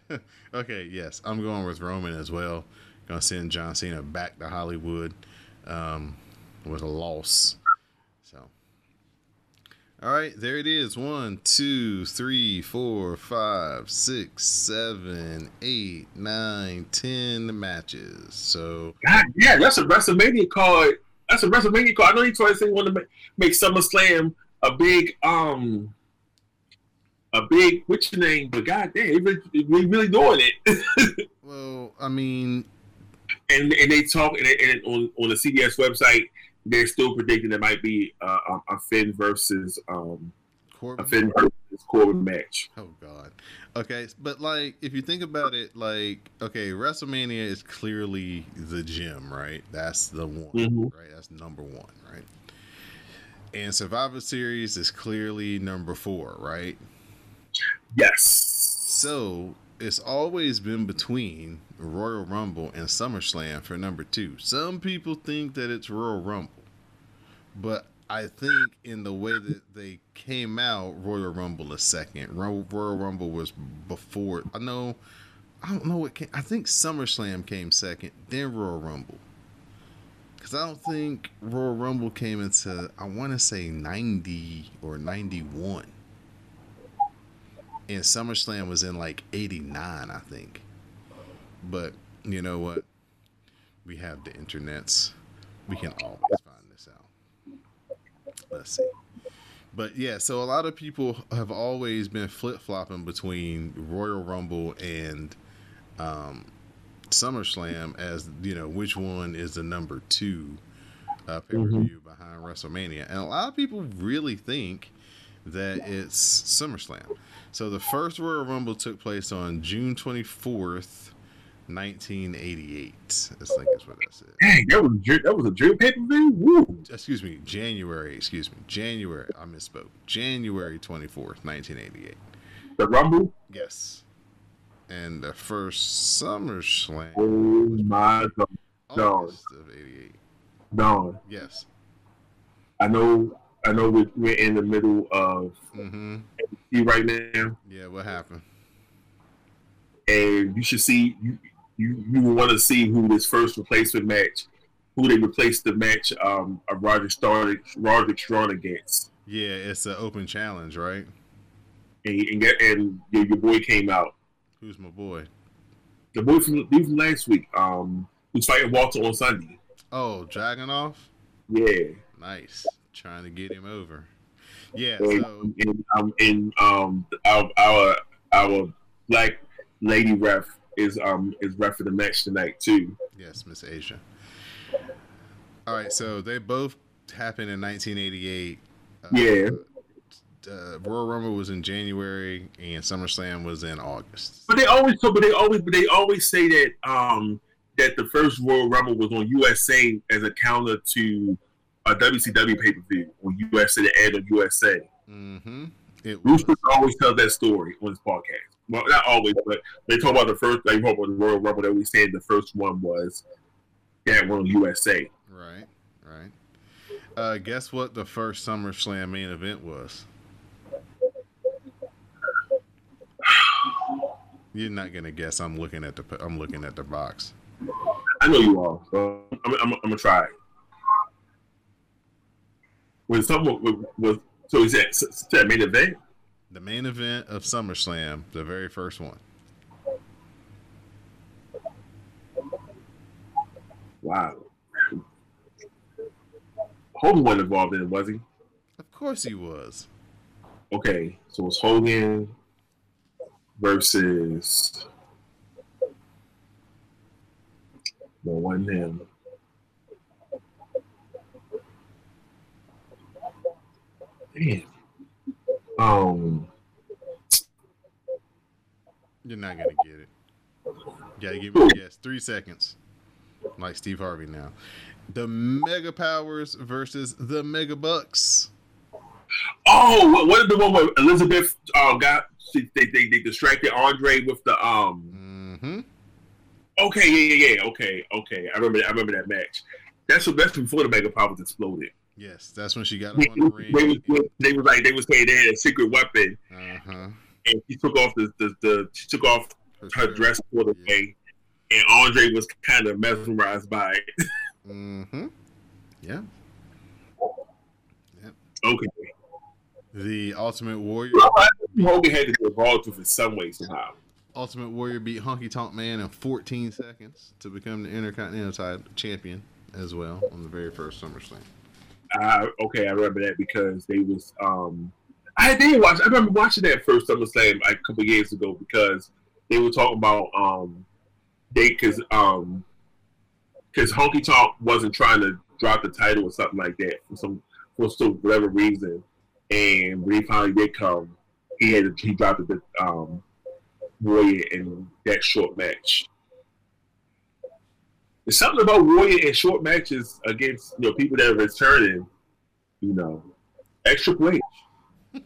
A: okay, yes, I'm going with Roman as well. Gonna send John Cena back to Hollywood um, with a loss. All right, there it is. One, two, three, four, five, six, seven, eight, nine, ten matches. So,
B: God, yeah, that's a WrestleMania card. That's a WrestleMania card. I know you trying to say you want to make, make SummerSlam a big um a big what's your name? But god damn, they really, really doing it.
A: well, I mean,
B: and and they talk and, they- and on on the CBS website, they're still predicting there might be uh, a, a Finn versus um a Finn versus Corbin match.
A: Oh God. Okay, but like if you think about it, like okay, WrestleMania is clearly the gym, right? That's the one,
B: Mhm.
A: right? That's number one, right? And Survivor Series is clearly number four, right?
B: Yes.
A: So it's always been between Royal Rumble and SummerSlam for number two. Some people think that it's Royal Rumble, but I think in the way that they came out, Royal Rumble is second. Ro- Royal Rumble was before. I know. I don't know what came. I think SummerSlam came second, then Royal Rumble. Because I don't think Royal Rumble came into, I want to say 90 or 91. And SummerSlam was in like 89, I think. But you know what? We have the internets. We can always find. Let's see. But yeah, so a lot of people have always been flip flopping between Royal Rumble and um, SummerSlam as you know which one is the number two uh, pay per view behind WrestleMania, and a lot of people really think that it's SummerSlam. So the first Royal Rumble took place on June twenty fourth, nineteen eighty eight. I think that's what that said.
B: Dang, that was a that was a dream pay per view. Woo!
A: Excuse me, January. Excuse me, January. I misspoke. January twenty fourth, nineteen eighty eight.
B: The Rumble.
A: Yes. And the first SummerSlam
B: Oh my god.
A: August of eighty eight.
B: no!
A: Yes.
B: I know, I know. We're, in the middle of
A: Mm-hmm.
B: right now,
A: Yeah, what happened?
B: and you should see you you, you want to see who this first replacement match, who they replaced the match um of Roger started Roger Strong against,
A: Yeah, it's an open challenge, right?
B: and and, get, and your, your boy came out.
A: Who's my boy?
B: The boy from, the from last week, um, who's fighting Walter on Sunday.
A: Oh, Dragunov?
B: Yeah,
A: Nice. Trying to get him over. Yeah,
B: and,
A: so
B: and, um, and um, our, our our black lady ref is um is ref for the match tonight too.
A: yes, Miss Aja. All right, so they both happened in 1988. Uh,
B: Yeah.
A: Uh, Royal Rumble was in January and SummerSlam was in August.
B: But they always so, but they always, but they always say that um that the first Royal Rumble was on USA as a counter to a WCW pay per view on USA the ad on USA.
A: Mm-hmm. It.
B: Ruthless always tells that story on his podcast. Well, not always, but they talk about the first. They talk about the Royal Rumble that we said the first one was that one USA.
A: Right, right. Uh, guess what the first SummerSlam main event was? You're not gonna guess. I'm looking at the. I'm looking at the box.
B: I know you are. So I'm, I'm, I'm gonna try. When someone was, was so is that, is that main event?
A: The main event of SummerSlam, the very first one.
B: Wow. Hogan wasn't involved in it, was he?
A: Of course he was.
B: Okay, so it's Hogan versus the one him. Damn. Um.
A: You're not gonna get it. You gotta give me a guess. Three seconds. Like Steve Harvey now. The Mega Powers versus the Mega Bucks.
B: Oh, what, what is the one where Elizabeth uh, got? She, they, they they distracted Andre with the um.
A: Mm-hmm.
B: Okay, yeah, yeah, yeah. Okay, okay. I remember. That, I remember that match. That's that's before the Mega Powers exploded.
A: Yes, that's when she got
B: They,
A: on the
B: they,
A: ring.
B: was, they was like they was saying they had a secret weapon,
A: Uh-huh.
B: and she took off the, the, the she took off her
A: shirt.
B: dress for the
A: Yeah.
B: and Andre was kind of mesmerized by it.
A: Mm-hmm. Yeah.
B: okay,
A: The Ultimate Warrior.
B: Hogan had to be involved with it some way somehow.
A: Ultimate Warrior beat Honky Tonk Man in 14 seconds to become the Intercontinental champion as well on the very first SummerSlam.
B: Uh, okay, I remember that because they was um I did watch I remember watching that first SummerSlam like, a couple years ago because they were talking about um they cause um because Honky Tonk wasn't trying to drop the title or something like that for some for some whatever reason. And when he finally did come, he had he dropped the um Warrior in that short match. There's something about Warrior in short matches against you know people that are returning, you know, extra H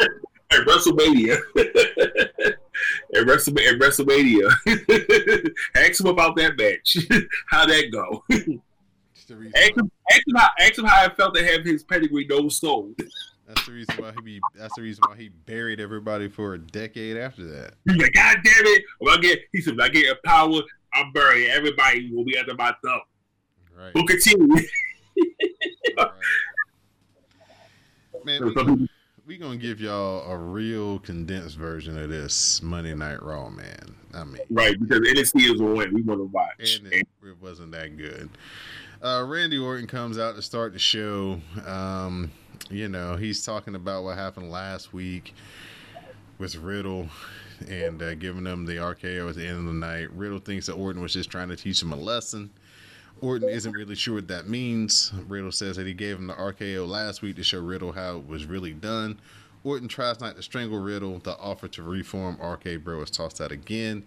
B: at WrestleMania. at, Wrestle, at WrestleMania. ask him about that match. how that go?
A: It's
B: ask, him, ask, him how, ask him how it felt to have his pedigree no sold.
A: That's the reason why he be. That's the reason why he buried everybody for a decade after that.
B: He's like, God damn it! When I get, he said, when I get a power, I'm burying everybody. Will be under my thumb.
A: Right.
B: Booker T.
A: right. Man, we, we gonna give y'all a real condensed version of this Monday Night Raw, man. I mean,
B: right, because NXT is on. We want to watch.
A: and it, it wasn't that good. Uh, Randy Orton comes out to start the show. Um, you know, he's talking about what happened last week with Riddle and uh, giving them the RKO at the end of the night. Riddle thinks that Orton was just trying to teach him a lesson. Orton isn't really sure what that means. Riddle says that he gave him the RKO last week to show Riddle how it was really done. Orton tries not to strangle Riddle. The offer to reform RK Bro is tossed out again.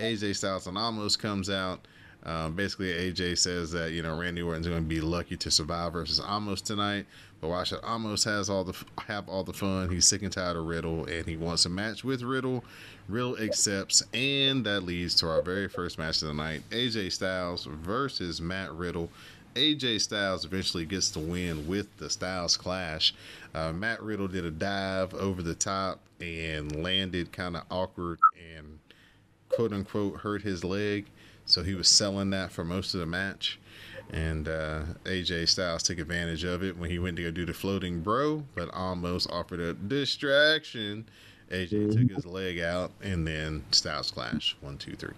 A: AJ Styles and Omos comes out. Um, basically, AJ says that you know Randy Orton's going to be lucky to survive versus Omos tonight. But watch that Omos has all the have all the fun. He's sick and tired of Riddle, and he wants a match with Riddle. Riddle accepts, and that leads to our very first match of the night: AJ Styles versus Matt Riddle. AJ Styles eventually gets the win with the Styles Clash. Uh, Matt Riddle did a dive over the top and landed kind of awkward and quote unquote hurt his leg. So he was selling that for most of the match. And uh, AJ Styles took advantage of it when he went to go do the floating bro, but Omos offered a distraction. AJ took his leg out, and then Styles Clash. One, two, three.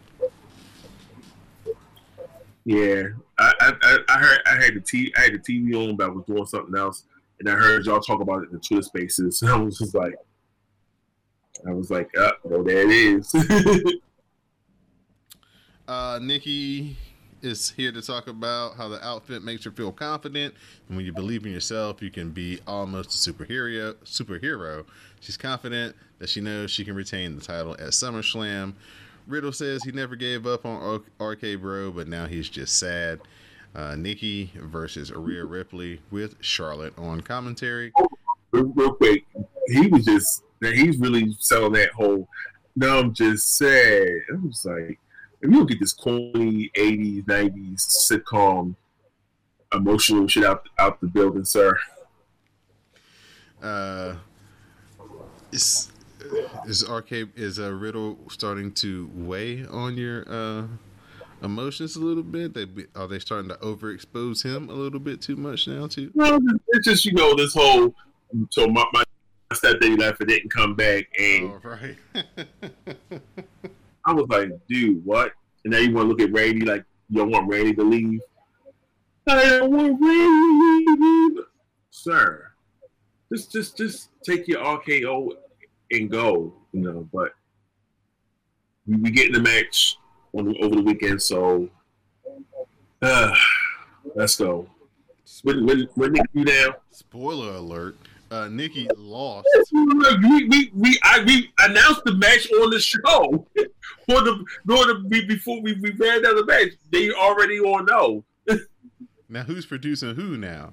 B: Yeah, I, I, I- I heard I had the t I had the TV on, but I was doing something else, and I heard y'all talk about it in the Twitter Spaces. And I was just like, I was like, oh, well, there it is.
A: Uh, Nikki is here to talk about how the outfit makes her feel confident. And when you believe in yourself, you can be almost a superhero. Superhero. She's confident that she knows she can retain the title at SummerSlam. Riddle says he never gave up on RK Bro, but now he's just sad. Uh, Nikki versus Rhea Ripley with Charlotte on commentary.
B: real, quick, he was just he's really selling that whole. No, I'm just sad. I was like, if you don't get this corny '80s, '90s sitcom emotional shit out out the building, sir.
A: Uh, is is RK is a Riddle starting to weigh on your uh, emotions a little bit? They be, are they starting to overexpose him a little bit too much now too?
B: Well, it's just you know this whole. So my my stepdaddy left and didn't come back, and
A: All right.
B: I was like, dude, what? And now you want to look at Randy like you don't want Randy to leave. I don't want Randy to leave, sir. Just, just, just take your RKO and go, you know. But we we get in the match on over the weekend, so uh, let's go. When, when, when Nick you down?
A: Spoiler alert: uh, Nikki lost.
B: we we we, I, we announced the match on the show for the, for the before we, we ran down the match. They already all know.
A: Now who's producing who now?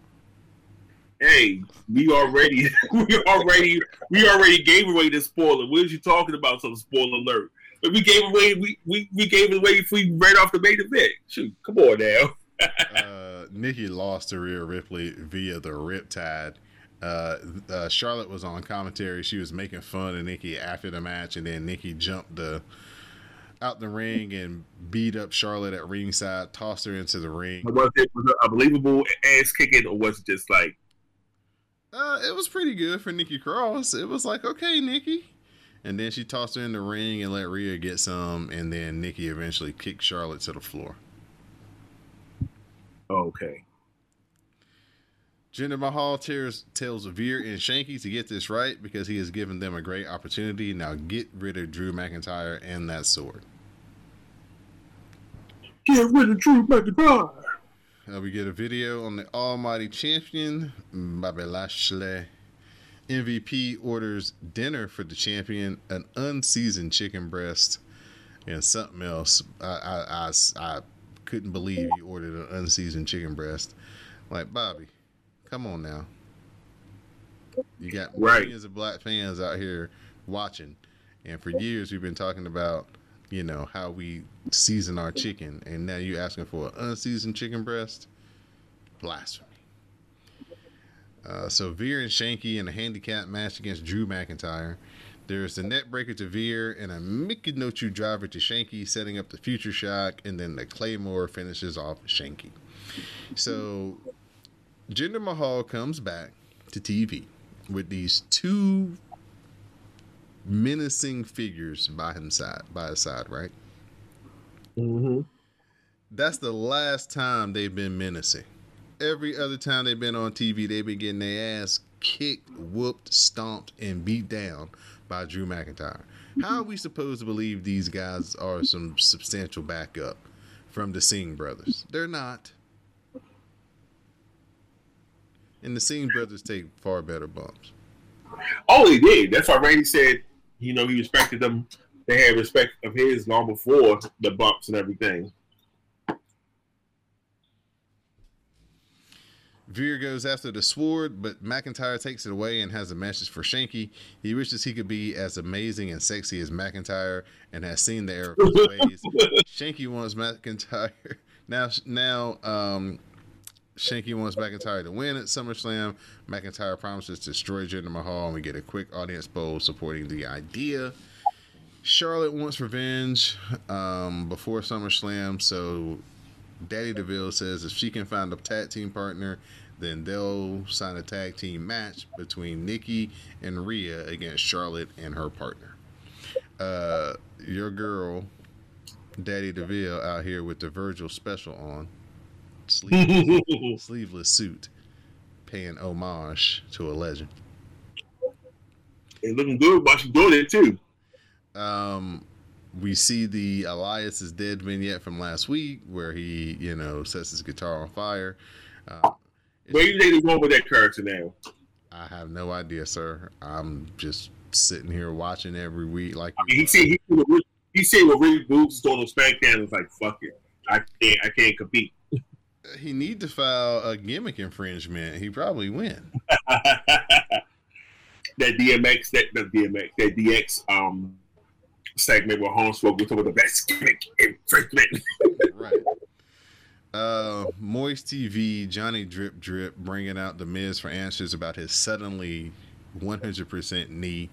B: Hey, we already we already we already gave away the spoiler. What are you talking about? Some spoiler alert. But we gave away we, we, we gave it away if we ran off the main event. Shoot, come on now.
A: uh, Nikki lost to Rhea Ripley via the Riptide. Uh, uh, Charlotte was on commentary. She was making fun of Nikki after the match, and then Nikki jumped the out the ring and beat up Charlotte at ringside, tossed her into the ring.
B: Was it was it a believable ass kicking or was it just like
A: Uh, it was pretty good for Nikki Cross. It was like, okay, Nikki. And then she tossed her in the ring and let Rhea get some, and then Nikki eventually kicked Charlotte to the floor.
B: okay?
A: Jinder Mahal tells, tells Veer and Shanky to get this right because he has given them a great opportunity. Now get rid of Drew McIntyre and that sword.
B: Get rid of Drew McIntyre.
A: Uh, we get a video on the Almighty Champion, Bobby Lashley. MVP orders dinner for the champion, an unseasoned chicken breast, and something else. I, I, I, I couldn't believe he ordered an unseasoned chicken breast. Like, Bobby, come on now. You got
B: Right.
A: millions of black fans out here watching, And for years, we've been talking about, you know, how we season our chicken, and now you're asking for an unseasoned chicken breast? Blasphemy. Uh, so Veer and Shanky in a handicap match against Drew McIntyre. There's the neckbreaker to Veer and a Michinoku Driver to Shanky, setting up the Futureshock, and then the Claymore finishes off Shanky. So Jinder Mahal comes back to TV with these two menacing figures by his side, by his side, right?
B: Mm-hmm.
A: That's the last time they've been menacing. Every other time they've been on TV, they've been getting their ass kicked, whooped, stomped, and beat down by Drew McIntyre. How are we supposed to believe these guys are some substantial backup from the Singh brothers? They're not. And the Singh brothers take far better bumps.
B: Oh, he did. That's why Randy said, you know, he respected them. They had respect of his long before the bumps and everything.
A: Veer goes after the sword, but McIntyre takes it away and has a message for Shanky. He wishes he could be as amazing and sexy as McIntyre and has seen the error of his ways. Shanky wants McIntyre now. Now, um, Shanky wants McIntyre to win at SummerSlam. McIntyre promises to destroy Jinder Mahal, and we get a quick audience poll supporting the idea. Charlotte wants revenge um, before SummerSlam, so Daddy DeVille says if she can find a tag team partner, then they'll sign a tag team match between Nikki and Rhea against Charlotte and her partner. Uh, your girl, Daddy DeVille, out here with the Virgil special on, sleeveless, sleeveless suit, paying homage to a legend.
B: And looking good while she's doing it too.
A: Um, we see the Elias is dead vignette from last week where he, you know, sets his guitar on fire. Uh,
B: Where you think going with that character now?
A: I have no idea, sir. I'm just sitting here watching every week. Like
B: I mean, he said he, he said what Ricky Boots is doing on SmackDown is like, fuck it, I can't, I can't compete.
A: He need to file a gimmick infringement. He probably win.
B: that DMX, that the DMX, that DX um segment where Holmes spoke with some of the best gimmick infringement.
A: right. Uh, Moist TV, Johnny Drip Drip bringing out the Miz for answers about his suddenly 100% knee.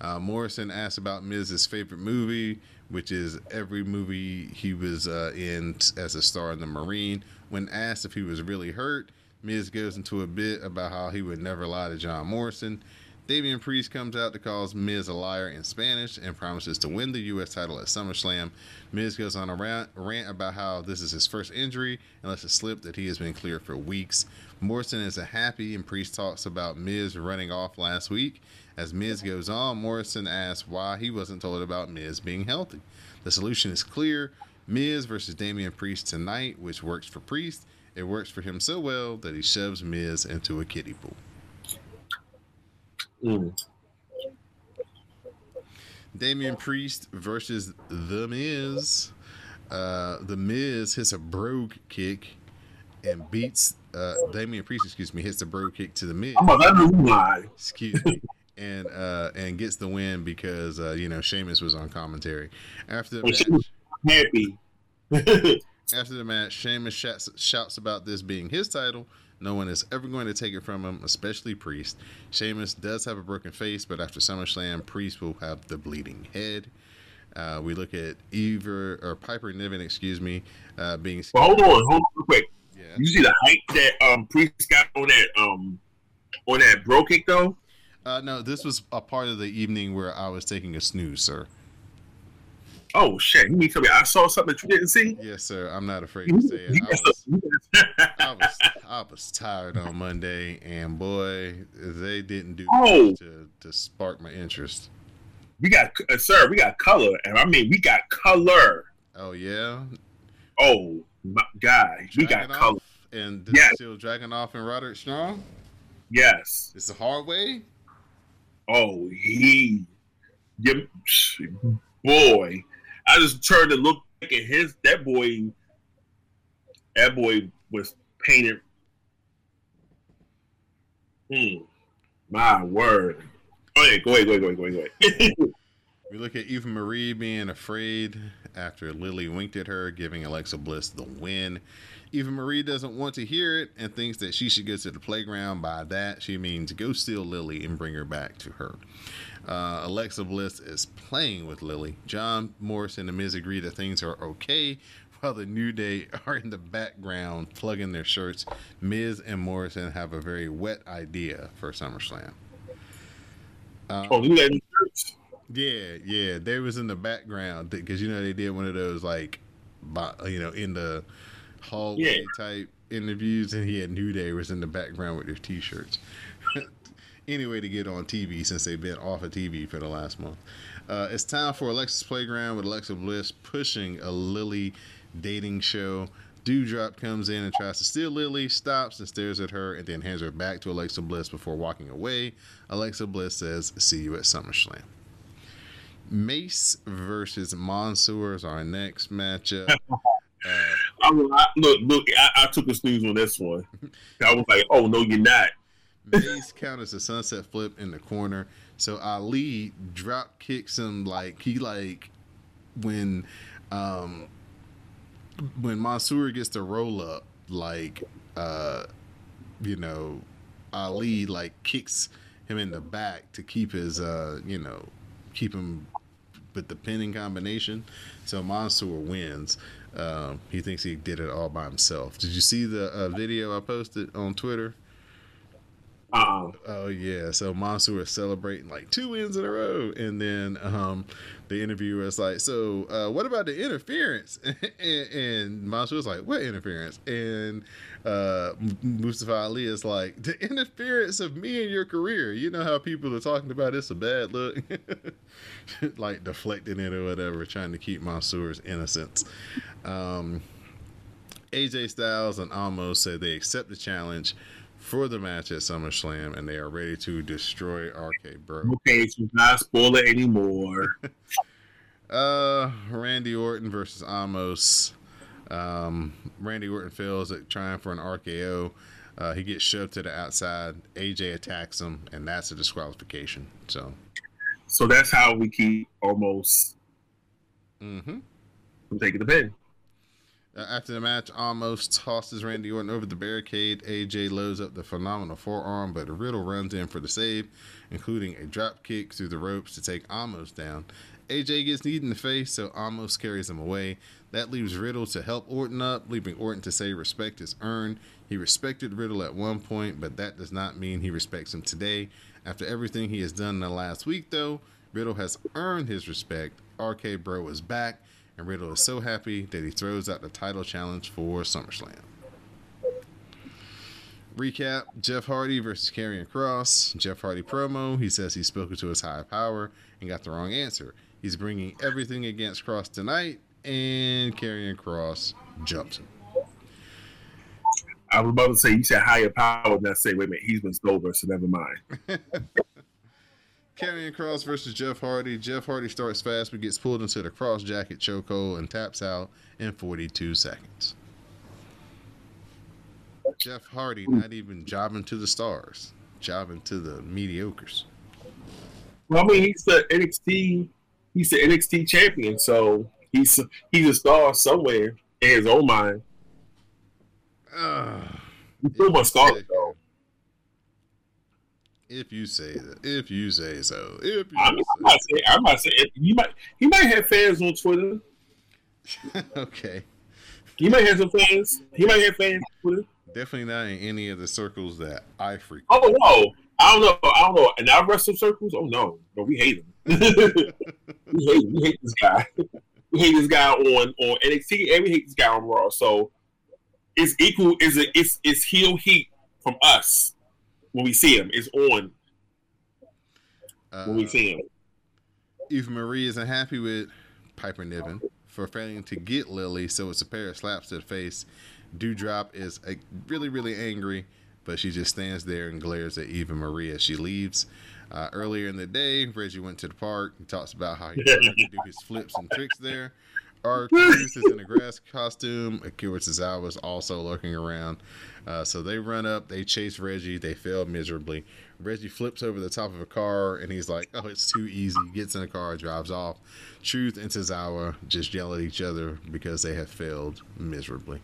A: Uh, Morrison asked about Miz's favorite movie, which is every movie he was uh, in as a star in the Marine. When asked if he was really hurt, Miz goes into a bit about how he would never lie to John Morrison. Damian Priest comes out to call Miz a liar in Spanish and promises to win the U.S. title at SummerSlam. Miz goes on a rant, rant about how this is his first injury lets it slip that he has been cleared for weeks. Morrison is happy, and Priest talks about Miz running off last week. As Miz goes on, Morrison asks why he wasn't told about Miz being healthy. The solution is clear Miz versus Damian Priest tonight, which works for Priest. It works for him so well that he shoves Miz into a kiddie pool.
B: Mm.
A: Damian Priest versus The Miz. Uh, the Miz hits a brogue kick and beats uh, Damian Priest. Excuse me, hits a brogue kick to the Miz.
B: I'm about to lie.
A: Excuse me. And uh, and gets the win because uh, you know Sheamus was on commentary after the match.
B: was happy.
A: After the match, Sheamus shouts, shouts about this being his title. No one is ever going to take it from him, especially Priest. Sheamus does have a broken face, but after SummerSlam, Priest will have the bleeding head. Uh, we look at Eva or Piper Niven, excuse me, uh, being
B: hold on, hold on real quick.
A: yeah.
B: You see the height that um Priest got on that um on that bro kick though?
A: Uh, no, this was a part of the evening where I was taking a snooze, sir.
B: Oh shit! You mean tell me I saw something that you didn't see?
A: Yes, sir. I'm not afraid to say it. I was, I was, I was tired on Monday, and boy, they didn't do
B: Oh.
A: to, to spark my interest.
B: we got uh, sir, we got color, and I mean we got color.
A: Oh yeah,
B: Oh my god, we got color.
A: and
B: Yes.
A: still Dragunov and Roderick Strong.
B: Yes.
A: It's the hard way.
B: Oh he, boy. I just turned to look at his that boy. That boy was painted. Hmm. My word. Oh go ahead, go ahead, go ahead, go ahead. Go ahead.
A: We look at Eva Marie being afraid after Lily winked at her, giving Alexa Bliss the win. Eva Marie doesn't want to hear it and thinks that she should go to the playground. By that, she means go steal Lily and bring her back to her. Uh, Alexa Bliss is playing with Lily. John Morrison and Miz agree that things are okay, while the New Day are in the background plugging their shirts. Miz and Morrison have a very wet idea for SummerSlam. Uh,
B: Oh, that shirts.
A: Yeah, yeah, they was in the background because you know they did one of those like, you know, in the hallway
B: Yeah.
A: type interviews, and he had New Day was in the background with their T-shirts. anyway, to get on TV since they've been off of TV for the last month. Uh, it's time for Alexa's Playground with Alexa Bliss pushing a Lily dating show. Dewdrop comes in and tries to steal Lily, stops and stares at her, and then hands her back to Alexa Bliss before walking away. Alexa Bliss says, See you at SummerSlam. Mace versus Mansoor is our next matchup. Uh,
B: I, I, look, look, I, I took a snooze on this one. I was like, oh no, you're not.
A: Mace counters a sunset flip in the corner. So Ali drop kicks him like he like when um when Mansoor gets the roll up, like uh you know, Ali like kicks him in the back to keep his uh, you know, keep him with the pinning combination. So Mansoor wins. Um, he thinks he did it all by himself. Did you see the uh, video I posted on Twitter?
B: Uh,
A: Oh yeah, so Mansoor is celebrating like two wins in a row, and then um, the interviewer is like, "So, uh, what about the interference?" and, and Mansoor was like, "What interference?" And uh, Mustafa Ali is like, "The interference of me in your career. You know how people are talking about it's a bad look, like deflecting it or whatever, trying to keep Mansoor's innocence." Um, AJ Styles and Omos said they accept the challenge for the match at SummerSlam and they are ready to destroy RK Bro.
B: okay, so not spoil it anymore.
A: Uh, Randy Orton versus Omos. Um, Randy Orton fails at trying for an RKO. Uh, he gets shoved to the outside. AJ attacks him, and that's a disqualification. So,
B: so that's how we keep Omos
A: mm-hmm.
B: from taking the pin.
A: Uh, after the match, Omos tosses Randy Orton over the barricade. AJ loads up the phenomenal forearm, but Riddle runs in for the save, including a drop kick through the ropes to take Omos down. AJ gets kneed in the face, so Omos carries him away. That leaves Riddle to help Orton up, leaving Orton to say respect is earned. He respected Riddle at one point, but that does not mean he respects him today. After everything he has done in the last week, though, Riddle has earned his respect. RK Bro is back, and Riddle is so happy that he throws out the title challenge for SummerSlam. Recap Jeff Hardy versus Karrion Kross. Jeff Hardy promo. He says he's spoken to his high power and got the wrong answer. He's bringing everything against Kross tonight, and Karrion Kross jumps him.
B: I was about to say you said higher power, and I say, wait a minute, he's been sober, so never mind.
A: Karrion Kross versus Jeff Hardy. Jeff Hardy starts fast but gets pulled into the Kross Jacket chokehold and taps out in 42 seconds. Jeff Hardy not even jobbing to the stars, jobbing to the mediocres.
B: Well, I mean, he's the NXT, he's the NXT champion, so he's he's a star somewhere in his own mind.
A: Ugh.
B: He's still my star, though.
A: if you say that, if you say so, if you
B: I'm, I'm not saying, I'm not saying he might he might have fans on Twitter.
A: okay,
B: He might have some fans. He might have fans on Twitter.
A: definitely not in any of the circles that I frequent.
B: Oh no, I don't know. I don't know. In our wrestling circles, oh no, no, we hate him. we hate we hate this guy. We hate this guy on on NXT, and we hate this guy on Raw. So it's equal. Is it? It's it's heel heat from us when we see him. It's on when we
A: Uh,
B: see him.
A: Eva Marie isn't happy with Piper Niven for failing to get Lily, so it's a pair of slaps to the face. Dewdrop is uh, really, really angry, but she just stands there and glares at Eva Marie as she leaves. Uh, earlier in the day, Reggie went to the park and talks about how he learned to do his flips and tricks there. our is in a grass costume. Akira Tozawa is also lurking around. Uh, so they run up, they chase Reggie, they fail miserably. Reggie flips over the top of a car and he's like, Oh, it's too easy. Gets in the car, drives off. Truth and Tozawa just yell at each other because they have failed miserably.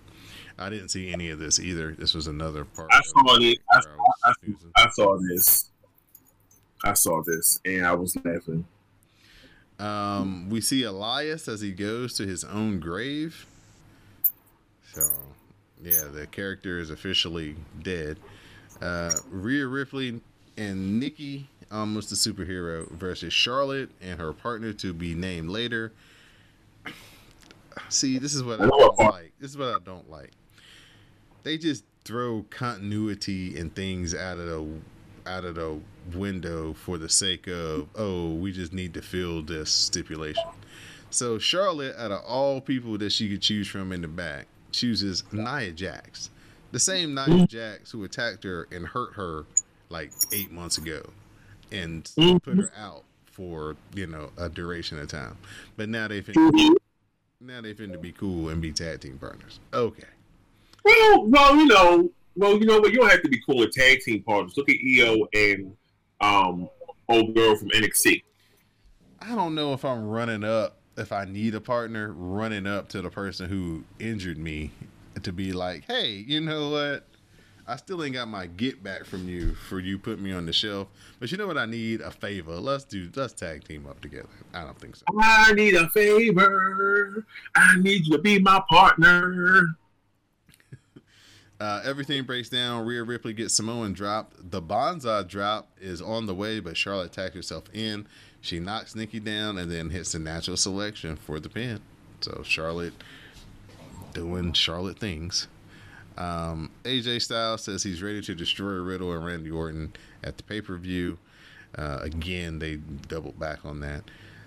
A: I didn't see any of this either. This was another part.
B: I
A: of
B: saw it. I,
A: was
B: I. I saw this. I saw this, and I was laughing.
A: Um, we see Elias as he goes to his own grave. So, yeah, the character is officially dead. Uh, Rhea Ripley and Nikki, almost a superhero, versus Charlotte and her partner to be named later. See, this is what I don't like. This is what I don't like. They just throw continuity and things out of the out of the window for the sake of oh we just need to fill this stipulation. So charlotte out of all people that she could choose from in the back chooses nia jax. The same nia mm. jax who attacked her and hurt her like eight months ago and mm-hmm. put her out for you know a duration of time. But now they finna, mm-hmm. now they finna be cool and be tag team partners. Okay.
B: Well, well, you know, well, you know what? You don't have to be cool with tag team partners. Look at Io and um, old girl from NXT.
A: I don't know if I'm running up if I need a partner, running up to the person who injured me to be like, hey, you know what? I still ain't got my get back from you for you put me on the shelf. But you know what I need? A favor. Let's do let's tag team up together. I don't think so.
B: I need a favor. I need you to be my partner.
A: Uh, everything breaks down. Rhea Ripley gets Samoan dropped. The Banzai drop is on the way, but Charlotte tacks herself in. She knocks Nikki down and then hits the natural selection for the pin. So Charlotte doing Charlotte things. Um, AJ Styles says he's ready to destroy Riddle and Randy Orton at the pay per view. Uh, again, they doubled back on that.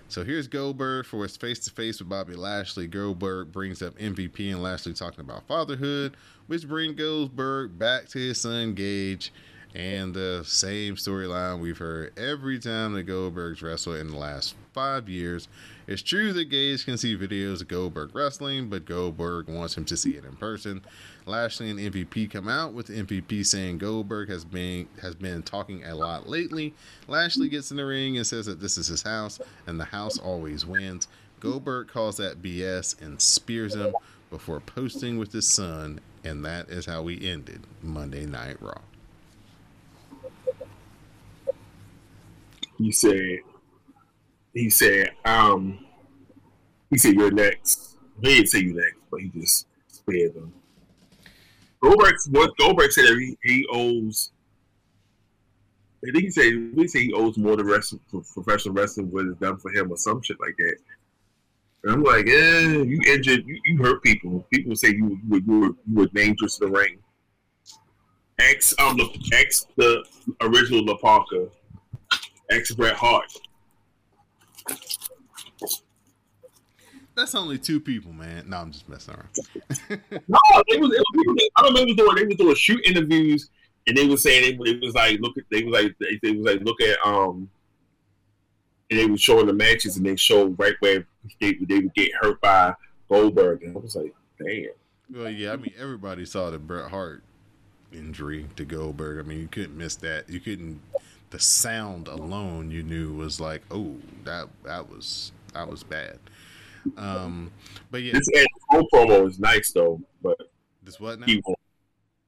A: So here's Goldberg for his face to face with Bobby Lashley. Goldberg brings up MVP and Lashley talking about fatherhood, which brings Goldberg back to his son Gage and the same storyline we've heard every time the Goldbergs wrestle in the last five years. It's true that Gage can see videos of Goldberg wrestling, but Goldberg wants him to see it in person. Lashley and MVP come out with MVP saying Goldberg has been has been talking a lot lately. Lashley gets in the ring and says that this is his house and the house always wins. Goldberg calls that BS and spears him before posting with his son, and that is how we ended Monday Night Raw.
B: He said, he said, um, he said, you're next. He didn't say you next, but he just spared them. Goldberg, what Goldberg said that he, he owes, I think he said, he said he owes more to wrestling, professional wrestling what is done for him or some shit like that. And I'm like, eh, you injured, you, you hurt people. People say you, you, were, you, were, you were dangerous to the ring. Ex, um, the, ex the original La Parka, ex Bret Hart.
A: That's only two people, man. No, I'm just messing around.
B: No, they was, it was I remember doing they was doing shoot interviews and they was saying it, it was like look at they was like they, they was like look at um and they was showing the matches and they showed right where they, they would get hurt by Goldberg and I was like damn
A: Well, yeah, I mean, everybody saw the Bret Hart injury to Goldberg. I mean, you couldn't miss that. You couldn't. The sound alone, you knew was like, oh, that that was that was bad. Um, but yeah,
B: this Adam Cole promo is nice though but
A: this what now?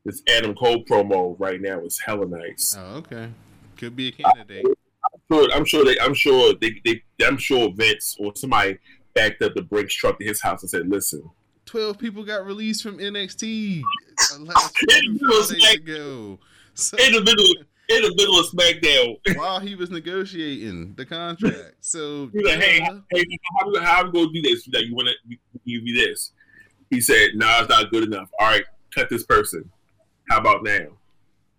B: this Adam Cole promo right now is hella nice.
A: Oh, okay. Could be a candidate.
B: Sure, I'm sure they I'm sure they, they I'm sure Vince or somebody backed up the Brinks truck to his house and said listen
A: Twelve people got released from NXT last few Fridays ago. So,
B: in the middle in the middle of SmackDown.
A: while he was negotiating the contract, so
B: He's like, hey,
A: uh,
B: hey, how, how, how we gonna do this? That you want to give me this? He said, "No, nah, it's not good enough. All right, cut this person. How about now?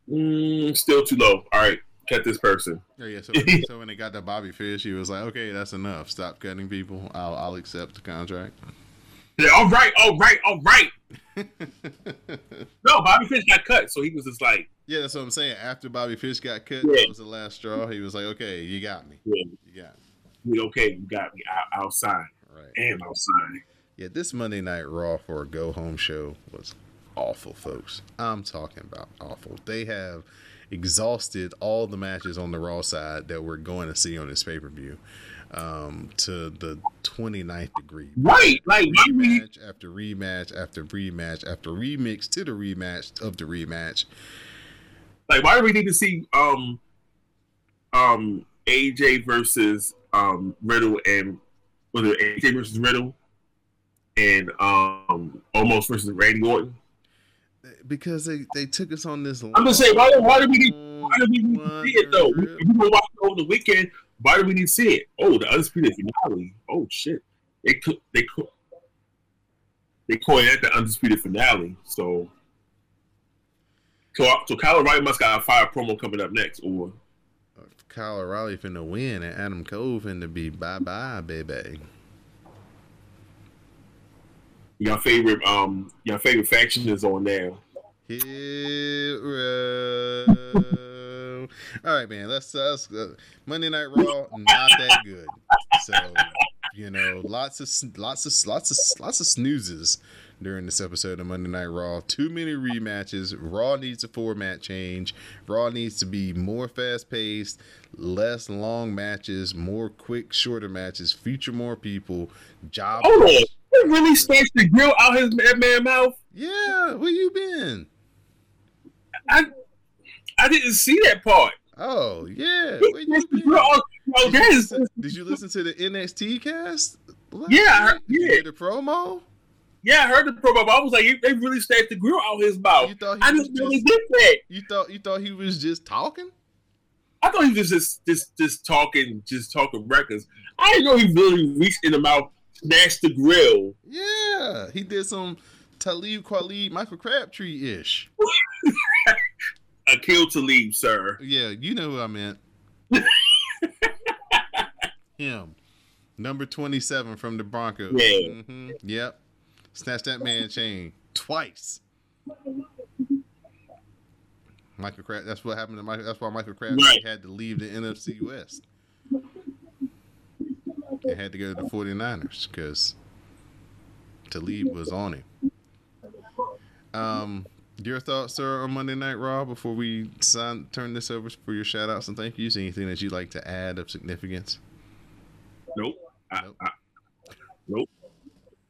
B: Mm, still too low. All right, cut this person.
A: Oh, yeah, so, so when they got to Bobby Fish, he was like, "Okay, that's enough. Stop cutting people. I'll I'll accept the contract."
B: Yeah, all right, all right, all right. No, Bobby Fish got cut, so he was just like,
A: yeah, that's what I'm saying. After Bobby Fish got cut,
B: Yeah.
A: that was the last straw. He was like, "Okay, you got me.
B: yeah,
A: You got me."
B: "Okay, you got me. I, I'll sign.
A: Right.
B: Damn, I'll sign."
A: Yeah, this Monday Night Raw for a go home show was awful, folks. I'm talking about awful. They have exhausted all the matches on the Raw side that we're going to see on this pay per view um, to the 29th degree.
B: Right, like
A: Rematch after rematch after rematch after remix to the rematch of the rematch.
B: Like why do we need to see um um AJ versus um Riddle and was it AJ versus Riddle and um Omos versus Randy Orton?
A: Because they, they took us on this.
B: I'm just saying why why do we need why do we need to see it though? We, we gonna watch it over the weekend. Why do we need to see it? Oh, the undisputed finale. Oh shit, they they they coined that the undisputed finale. So. So, so Kyle O'Reilly must got a fire promo coming up next, or
A: Kyle O'Reilly finna win and Adam Cole finna be bye bye, baby.
B: your favorite um your favorite faction is on there.
A: Hero. All right, man. Let's, uh, let's uh, Monday Night Raw. Not that good. So you know, lots of lots of lots of lots of snoozes during this episode of Monday Night Raw. Too many rematches. Raw needs a format change. Raw needs to be more fast paced, less long matches, more quick, shorter matches. Feature more people. Job.
B: On, they really starts to grill out his man mouth.
A: Yeah, where you been?
B: I I didn't see that part.
A: Oh yeah, where you been?
B: Oh,
A: Did you, listen, did you listen to the NXT cast? last
B: Yeah, I heard-?
A: You
B: yeah.
A: the promo?
B: yeah. I heard the promo. but I was like, they really stabbed the grill out his mouth.
A: You thought he
B: I really get that.
A: You thought you thought he was just talking?
B: I thought he was just just just talking, just talking records. I didn't know he really reached in the mouth, snatched the grill.
A: Yeah, he did some Talib Kweli, Michael Crabtree ish.
B: Aqib Talib, sir.
A: Yeah, you know who I meant. Him, number twenty-seven from the Broncos.
B: Yeah.
A: hmm Yep, snatched that man chain twice. Michael Crab. That's what happened to Michael. That's why Michael Crabtree
B: Right.
A: had to leave the NFC West. They had to go to the 49ers because Talib was on him. Um, your thoughts, sir, on Monday Night Raw before we sign, turn this over for your shout outs and thank yous? Anything that you'd like to add of significance?
B: Nope. I,
A: Nope.
B: I, nope.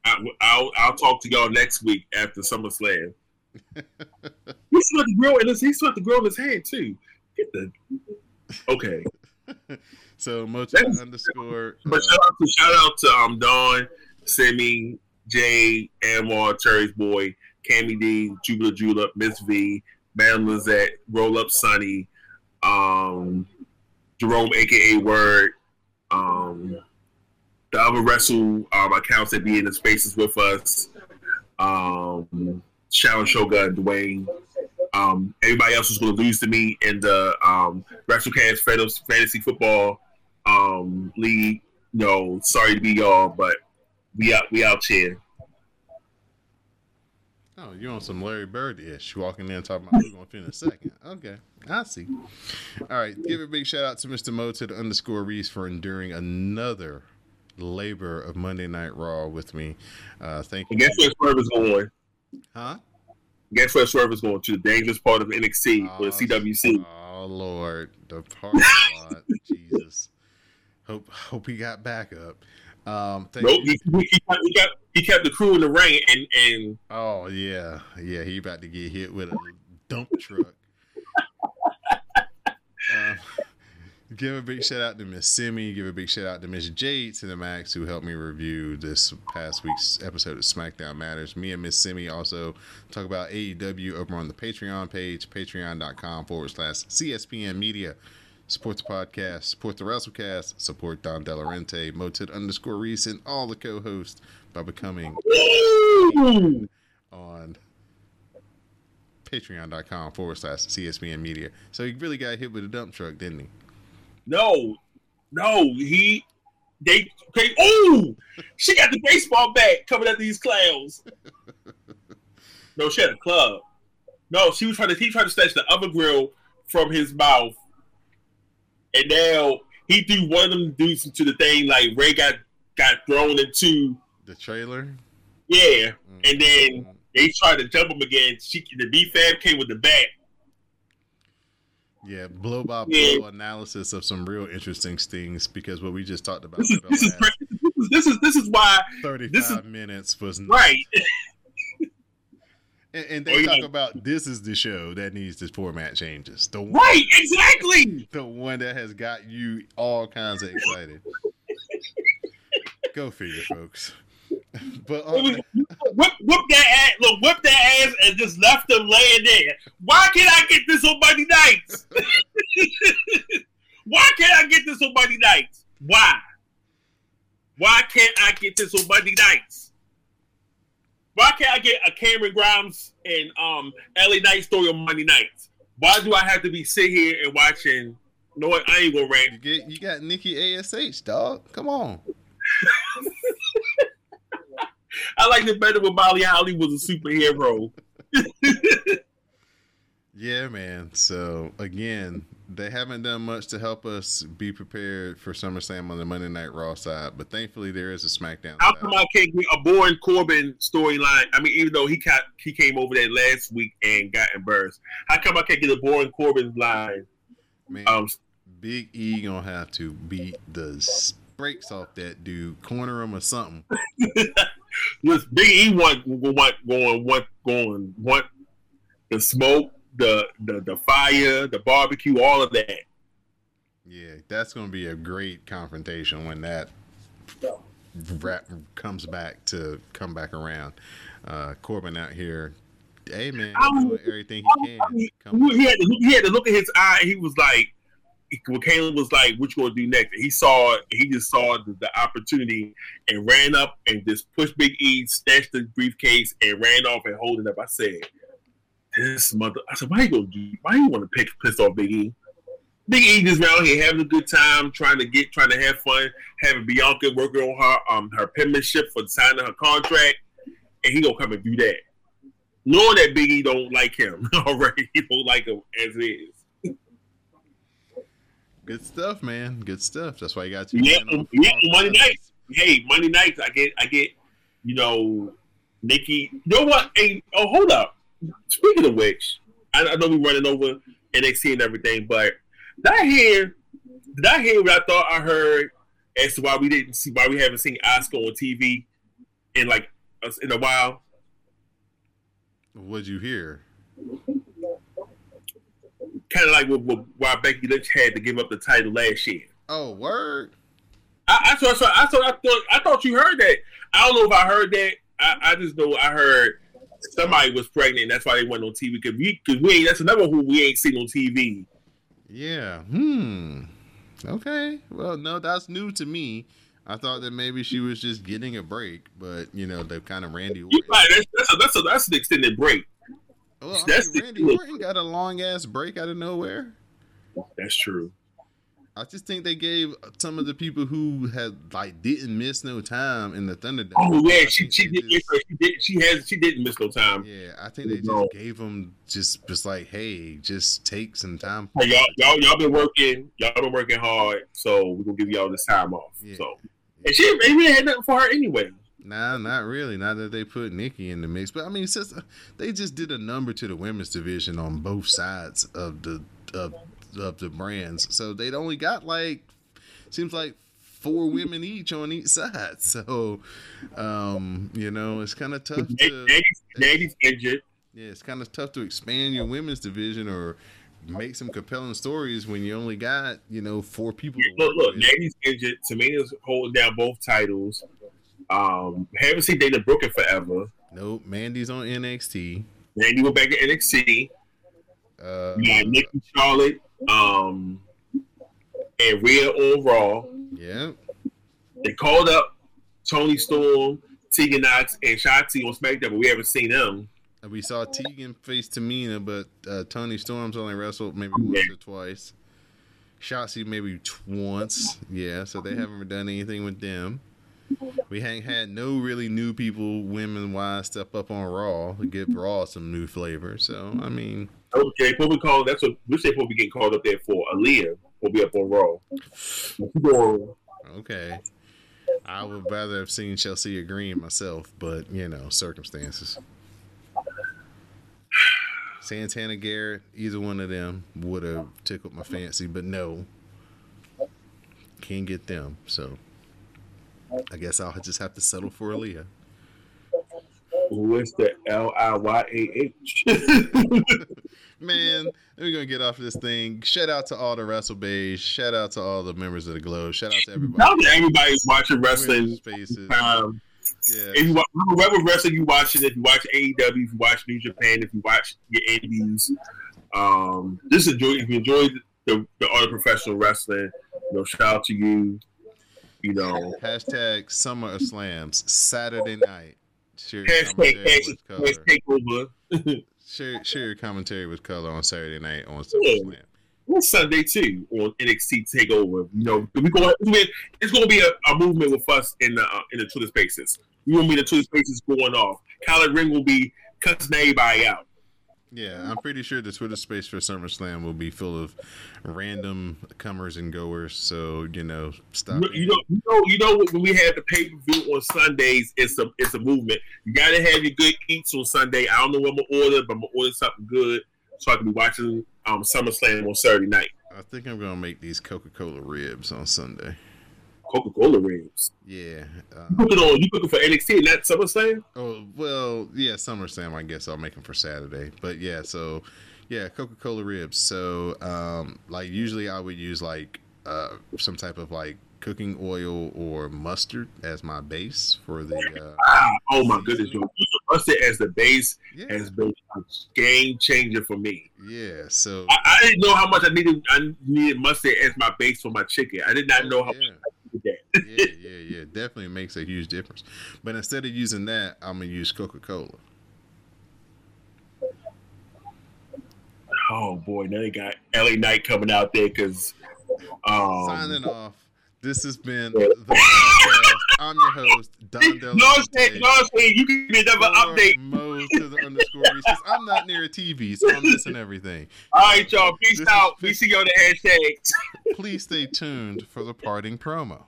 B: I, I'll I'll talk to y'all next week after SummerSlam. he swept the grill in his he swept the grill in his hand too. Get the okay.
A: So, Mocha
B: That's-
A: underscore.
B: But
A: uh,
B: shout out to shout out to um Dawn, Simi, Jay, Amar, Terry's boy, Cammy D, Jubila Julep, Miss V, Madam Lizette, Roll Up Sunny, um, Jerome, aka Word, um, the other wrestle um, accounts that be in the spaces with us, um, Sharon Shogun, Dwayne. Um, everybody else was going to lose to me in the um, WrestleCast Fantasy Football um, League. No, sorry to be y'all, but we out we out here.
A: Oh, you on some Larry Bird ish walking in talking about who's going to in a second. Okay, I see. All right, give a big shout out to Mr. Mo to the underscore Reese for enduring another labor of Monday Night Raw with me. Uh, thank you.
B: Guess where Swerve is going?
A: Huh?
B: Guess where Swerve is going to? The dangerous part of NXT or the CWC.
A: Oh Lord, the parking lot. Jesus. Hope hope he got backup. Um, thank
B: Nope,
A: you.
B: he, he, kept, he, kept, he kept the crew in the ring, and and
A: Oh yeah, yeah. He about to get hit with a dump truck. Uh, give a big shout out to Miss Simi. Give a big shout out to Miss Jade to the Max who helped me review this past week's episode of SmackDown Matters. Me and Miss Simi also talk about AEW over on the Patreon page, patreon.com forward slash CSPN Media. Support the podcast, support the WrestleCast, support Don Delarente, Moted underscore Reese, and all the co-hosts by becoming on patreon.com forward slash CSPN Media. So he really got hit with a dump truck, didn't he?
B: No, no, he they okay. Oh, she got the baseball bat coming at these clowns. No, she had a club. No, she was trying to he tried to snatch the other grill from his mouth, and now he threw one of them dudes into the thing like Ray got got thrown into.
A: The trailer?
B: Yeah,
A: Mm.
B: and then they tried to jump him again. She the B Fab came with the bat.
A: Yeah, blow by
B: Yeah.
A: blow analysis of some real interesting things because what we just talked about
B: This is this is this is this is, this is why
A: 35
B: this is-
A: minutes was
B: right.
A: And, and
B: Oh,
A: they
B: yeah.
A: talk about this is the show that needs the format changes. The one,
B: Right, exactly.
A: the one that has got you all kinds of excited. Go figure, folks. But
B: was,
A: um,
B: whip, whip that ass, look, whip that ass, and just left them laying there. Why can't I get this on Monday nights? Why can't I get this on Monday nights? Why? Why can't I get this on Monday nights? Why can't I get a Cameron Grimes and um LA Knight story on Monday nights? Why do I have to be sit here and watching? You know? I ain't gonna
A: you get you got Nikki Ash, dog. Come on.
B: I liked it better when Molly Holly was a superhero.
A: Yeah, man. So again, they haven't done much to help us be prepared for SummerSlam on the Monday Night Raw side, but thankfully there is a SmackDown.
B: Come I can't get a boring Corbin storyline? I mean, even though he got he came over there last week and got embarrassed, how come I can't get a boring Corbin line?
A: Man,
B: Um,
A: Big E gonna have to beat the brakes off that dude, corner him or something.
B: This Big E want want going want going want the smoke, the the the fire, the barbecue, all of that.
A: Yeah, that's gonna be a great confrontation when that rap comes back to come back around. Uh, Corbin out here, hey man, doing everything he
B: I
A: can.
B: mean, he had, to, he had to look at his eye. He was like, when Caleb was like, "What you gonna do next?" He saw, he just saw the, the opportunity and ran up and just pushed Big E, snatched the briefcase, and ran off and holding up. I said, "This mother." I said, "Why you gonna do? Why you want to pick piss off Big E?" Big E just around here having a good time, trying to get, trying to have fun, having Bianca working on her um her penmanship for signing her contract, and he gonna come and do that knowing that Big E don't like him already, he don't like him as is.
A: Good stuff, man. Good stuff. That's why you got to.
B: Yeah, yeah. Monday nights, hey, Monday nights, I get, I get, you know, Nikki. You know what? Hey, oh, hold up. Speaking of which, I, I know we're running over NXT and everything, but did I hear? Did I hear what I thought I heard as to why we didn't see why we haven't seen Asuka on TV in like us- in a while?
A: What'd you hear?
B: Kind of like what, what, why Becky Lynch had to give up the title last year.
A: Oh, word.
B: I, I, thought, I, thought, I thought I thought you heard that. I don't know if I heard that. I, I just know I heard somebody was pregnant. And that's why they went on TV because we because we ain't. That's another who we ain't seen on TV.
A: Yeah. Hmm. Okay. Well, no, that's new to me. I thought that maybe she was just getting a break, but you know, the kind of Randy
B: You
A: Orton.
B: right, that's that's a, that's, a, that's an extended break.
A: Well, I
B: that's
A: mean, Randy Orton got a long ass break out of nowhere.
B: That's true.
A: I just think they gave some of the people who had like didn't miss no time in the Thunderdome.
B: Oh yeah, she she did,
A: just-
B: she did she has she didn't miss no time.
A: Yeah, I think they just
B: No.
A: gave them just just like, hey, just take some time.
B: Hey, y'all y'all y'all been working y'all been working hard, so we're gonna give y'all this time off.
A: Yeah.
B: So and she ain't really had nothing for her anyway.
A: Nah, not really. Not that they put Nikki in the mix, but I mean, since they just did a number to the women's division on both sides of the of, of the brands, so they'd only got like seems like four women each on each side. So, um, you know, it's kind of tough to
B: Natty's injured.
A: yeah, it's kind of tough to expand your women's division or make some compelling stories when you only got you know four people.
B: Look, look. Natty's injured. Tamina's holding down both titles. Um, haven't seen Dana Brooke in forever.
A: Nope, Mandy's on NXT.
B: Randy went back to NXT.
A: Uh,
B: You got Nikki Charlotte, um, and Rhea on Raw.
A: yeah.
B: They called up Toni Storm, Tegan Nox, and Shotzi on SmackDown, but we haven't seen them.
A: And We saw Tegan face Tamina, but uh, Toni Storm's only wrestled maybe once or twice. Shotzi maybe once, yeah. So they haven't done anything with them. We ain't had no really new people, women wise, step up on Raw to give Raw some new flavor. So I mean,
B: Okay, what we call that's what which they probably getting called up there for. Aliyah will be up on Raw.
A: Okay. I would rather have seen Chelsea Green myself, but you know, circumstances. Santana Garrett, either one of them would have tickled my fancy, but no, can't get them. So I guess I'll just have to settle for Aliyah.
B: Who is the L I Y A H?
A: Man, we're gonna get off this thing. Shout out to all the Wrestle Bays. Shout out to all the members of the Globe. Shout out to everybody.
B: Now that everybody's watching wrestling,
A: Spaces.
B: um,
A: Yeah.
B: if you watch whatever wrestling you watching, if you watch AEW, if you watch New Japan, if you watch your indies, um, just enjoy. If you enjoy the, the art of professional wrestling, you know, shout out to you. You know,
A: Hashtag Summer of Slams Saturday night. Share your,
B: hashtag
A: commentary with color.
B: hashtag takeover.
A: Share, share your commentary with color on Saturday night on Summer
B: Yeah.
A: Slam.
B: on Sunday too on NXT Takeover. You know, we going it's going to be a, a movement with us in the uh, in the Twitter Spaces. We will be the Twitter Spaces going off. Kyler Ring will be cussing everybody out.
A: Yeah, I'm pretty sure the Twitter space for SummerSlam will be full of random comers and goers. So you know, stop.
B: You know, you know, you know when we have the pay per view on Sundays, it's a it's a movement. You got to have your good eats on Sunday. I don't know what I'm gonna order, but I'm gonna order something good so I can be watching um SummerSlam on Saturday night.
A: I think I'm gonna make these Coca-Cola ribs on Sunday.
B: Coca Cola ribs.
A: Yeah. Uh,
B: You cooking on? You cooking for NXT and that SummerSlam?
A: oh well, yeah, SummerSlam. I guess I'll make them for Saturday. But yeah, so yeah, Coca-Cola ribs. So um, like usually I would use like uh some type of like cooking oil or mustard as my base for the. Uh,
B: Ah, oh my goodness, yo, mustard as the base
A: yeah.
B: has been a game changer for me.
A: Yeah. So.
B: I, I didn't know how much I needed. I needed mustard as my base for my chicken. I did not know how
A: yeah.
B: much I.
A: yeah, yeah, yeah. Definitely makes a huge difference. But instead of using that, I'm gonna use Coca Cola.
B: Oh boy, now they got LA Knight coming out there because. Um,
A: Signing off. This has been the podcast. I'm your host, Don Della
B: what I'm? You know what I'm saying? You can give me another update.
A: Mo to the underscore Reese's. I'm not near a TV, so I'm missing everything.
B: All right, y'all. Peace
A: This
B: out.
A: fif-
B: We see you on the hashtags.
A: Please stay tuned for the parting promo.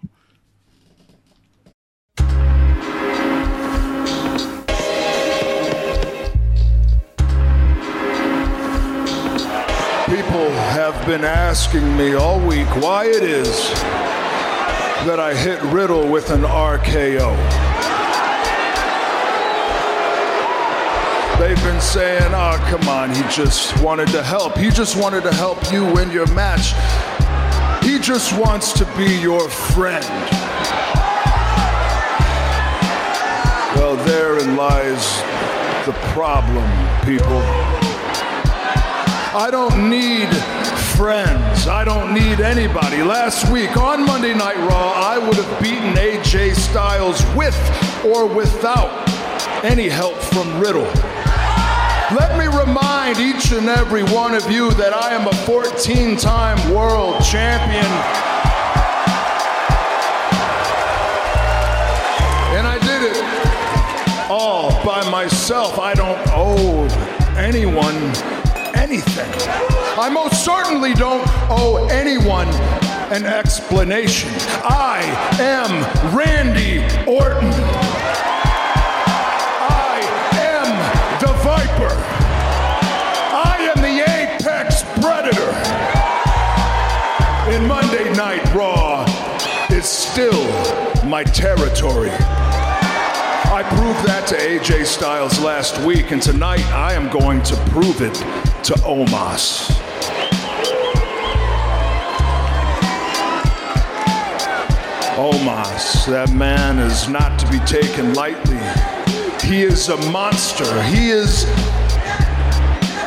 D: People have been asking me all week why it is that I hit Riddle with an RKO. They've been saying, oh, come on, he just wanted to help. He just wanted to help you win your match. He just wants to be your friend. Well, therein lies the problem, people. I don't need friends. I don't need anybody. Last week on Monday Night Raw, I would have beaten AJ Styles with or without any help from Riddle. Let me remind each and every one of you that I am a 14 time world champion. And I did it all by myself. I don't owe anyone anything. I most certainly don't owe anyone an explanation. I am Randy Orton. I am the Viper. I am the Apex Predator. And Monday Night Raw is still my territory. I proved that to AJ Styles last week, and tonight I am going to prove it to Omos. Omos, that man is not to be taken lightly. He is a monster. He is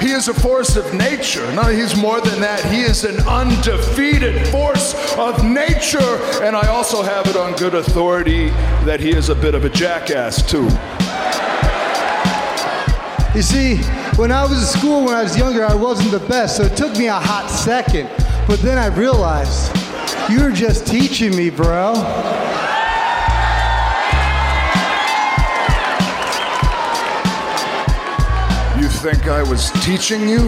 D: he is a force of nature. No, he's more than that. He is an undefeated force of nature. And I also have it on good authority that he is a bit of a jackass, too.
E: You see, when I was in school when I was younger, I wasn't the best, so it took me a hot second. But then I realized you were just teaching me, bro.
D: Think I was teaching you?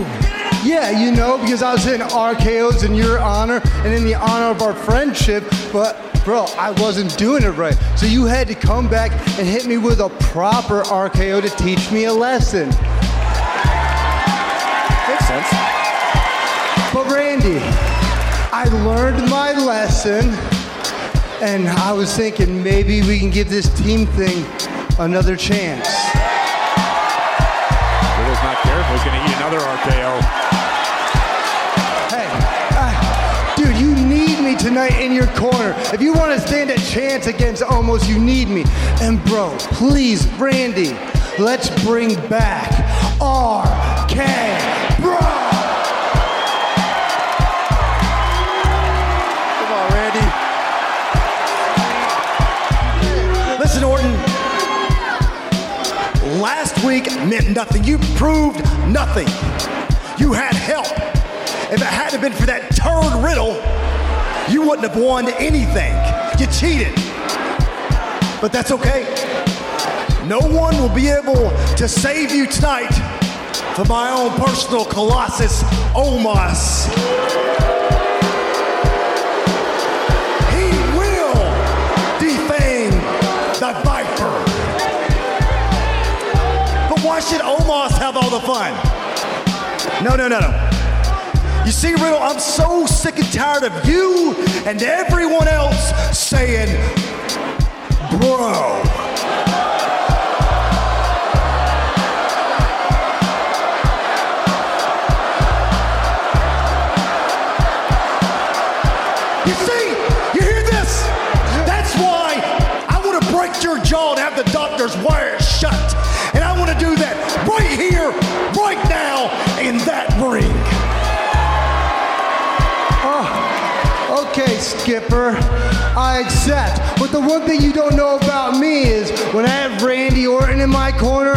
E: Yeah, you know, because I was hitting RKOs in your honor and in the honor of our friendship, but bro, I wasn't doing it right. So you had to come back and hit me with a proper RKO to teach me a lesson.
F: Makes sense.
E: But Randy, I learned my lesson, and I was thinking maybe we can give this team thing another chance.
F: Another RKO.
E: Hey, uh, dude, you need me tonight in your corner. If you want to stand a chance against Omos, you need me. And bro, please, Randy, let's bring back
G: week meant nothing. You proved nothing. You had help. If it hadn't been for that turd riddle, you wouldn't have won anything. You cheated. But that's okay. No one will be able to save you tonight for my own personal colossus, Omos. Why should Omos have all the fun? No, no, no, no. You see, Riddle, I'm so sick and tired of you and everyone else saying, bro. You see, you hear this? That's why I want to break your jaw and have the doctors wire
E: Skipper. I accept. But the one thing you don't know about me is when I have Randy Orton in my corner,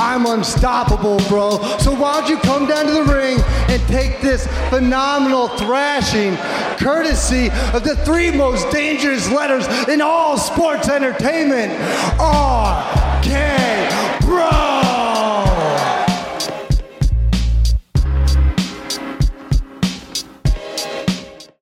E: I'm unstoppable, bro. So why don't you come down to the ring and take this phenomenal thrashing courtesy of the three most dangerous letters in all sports entertainment? R K Bro!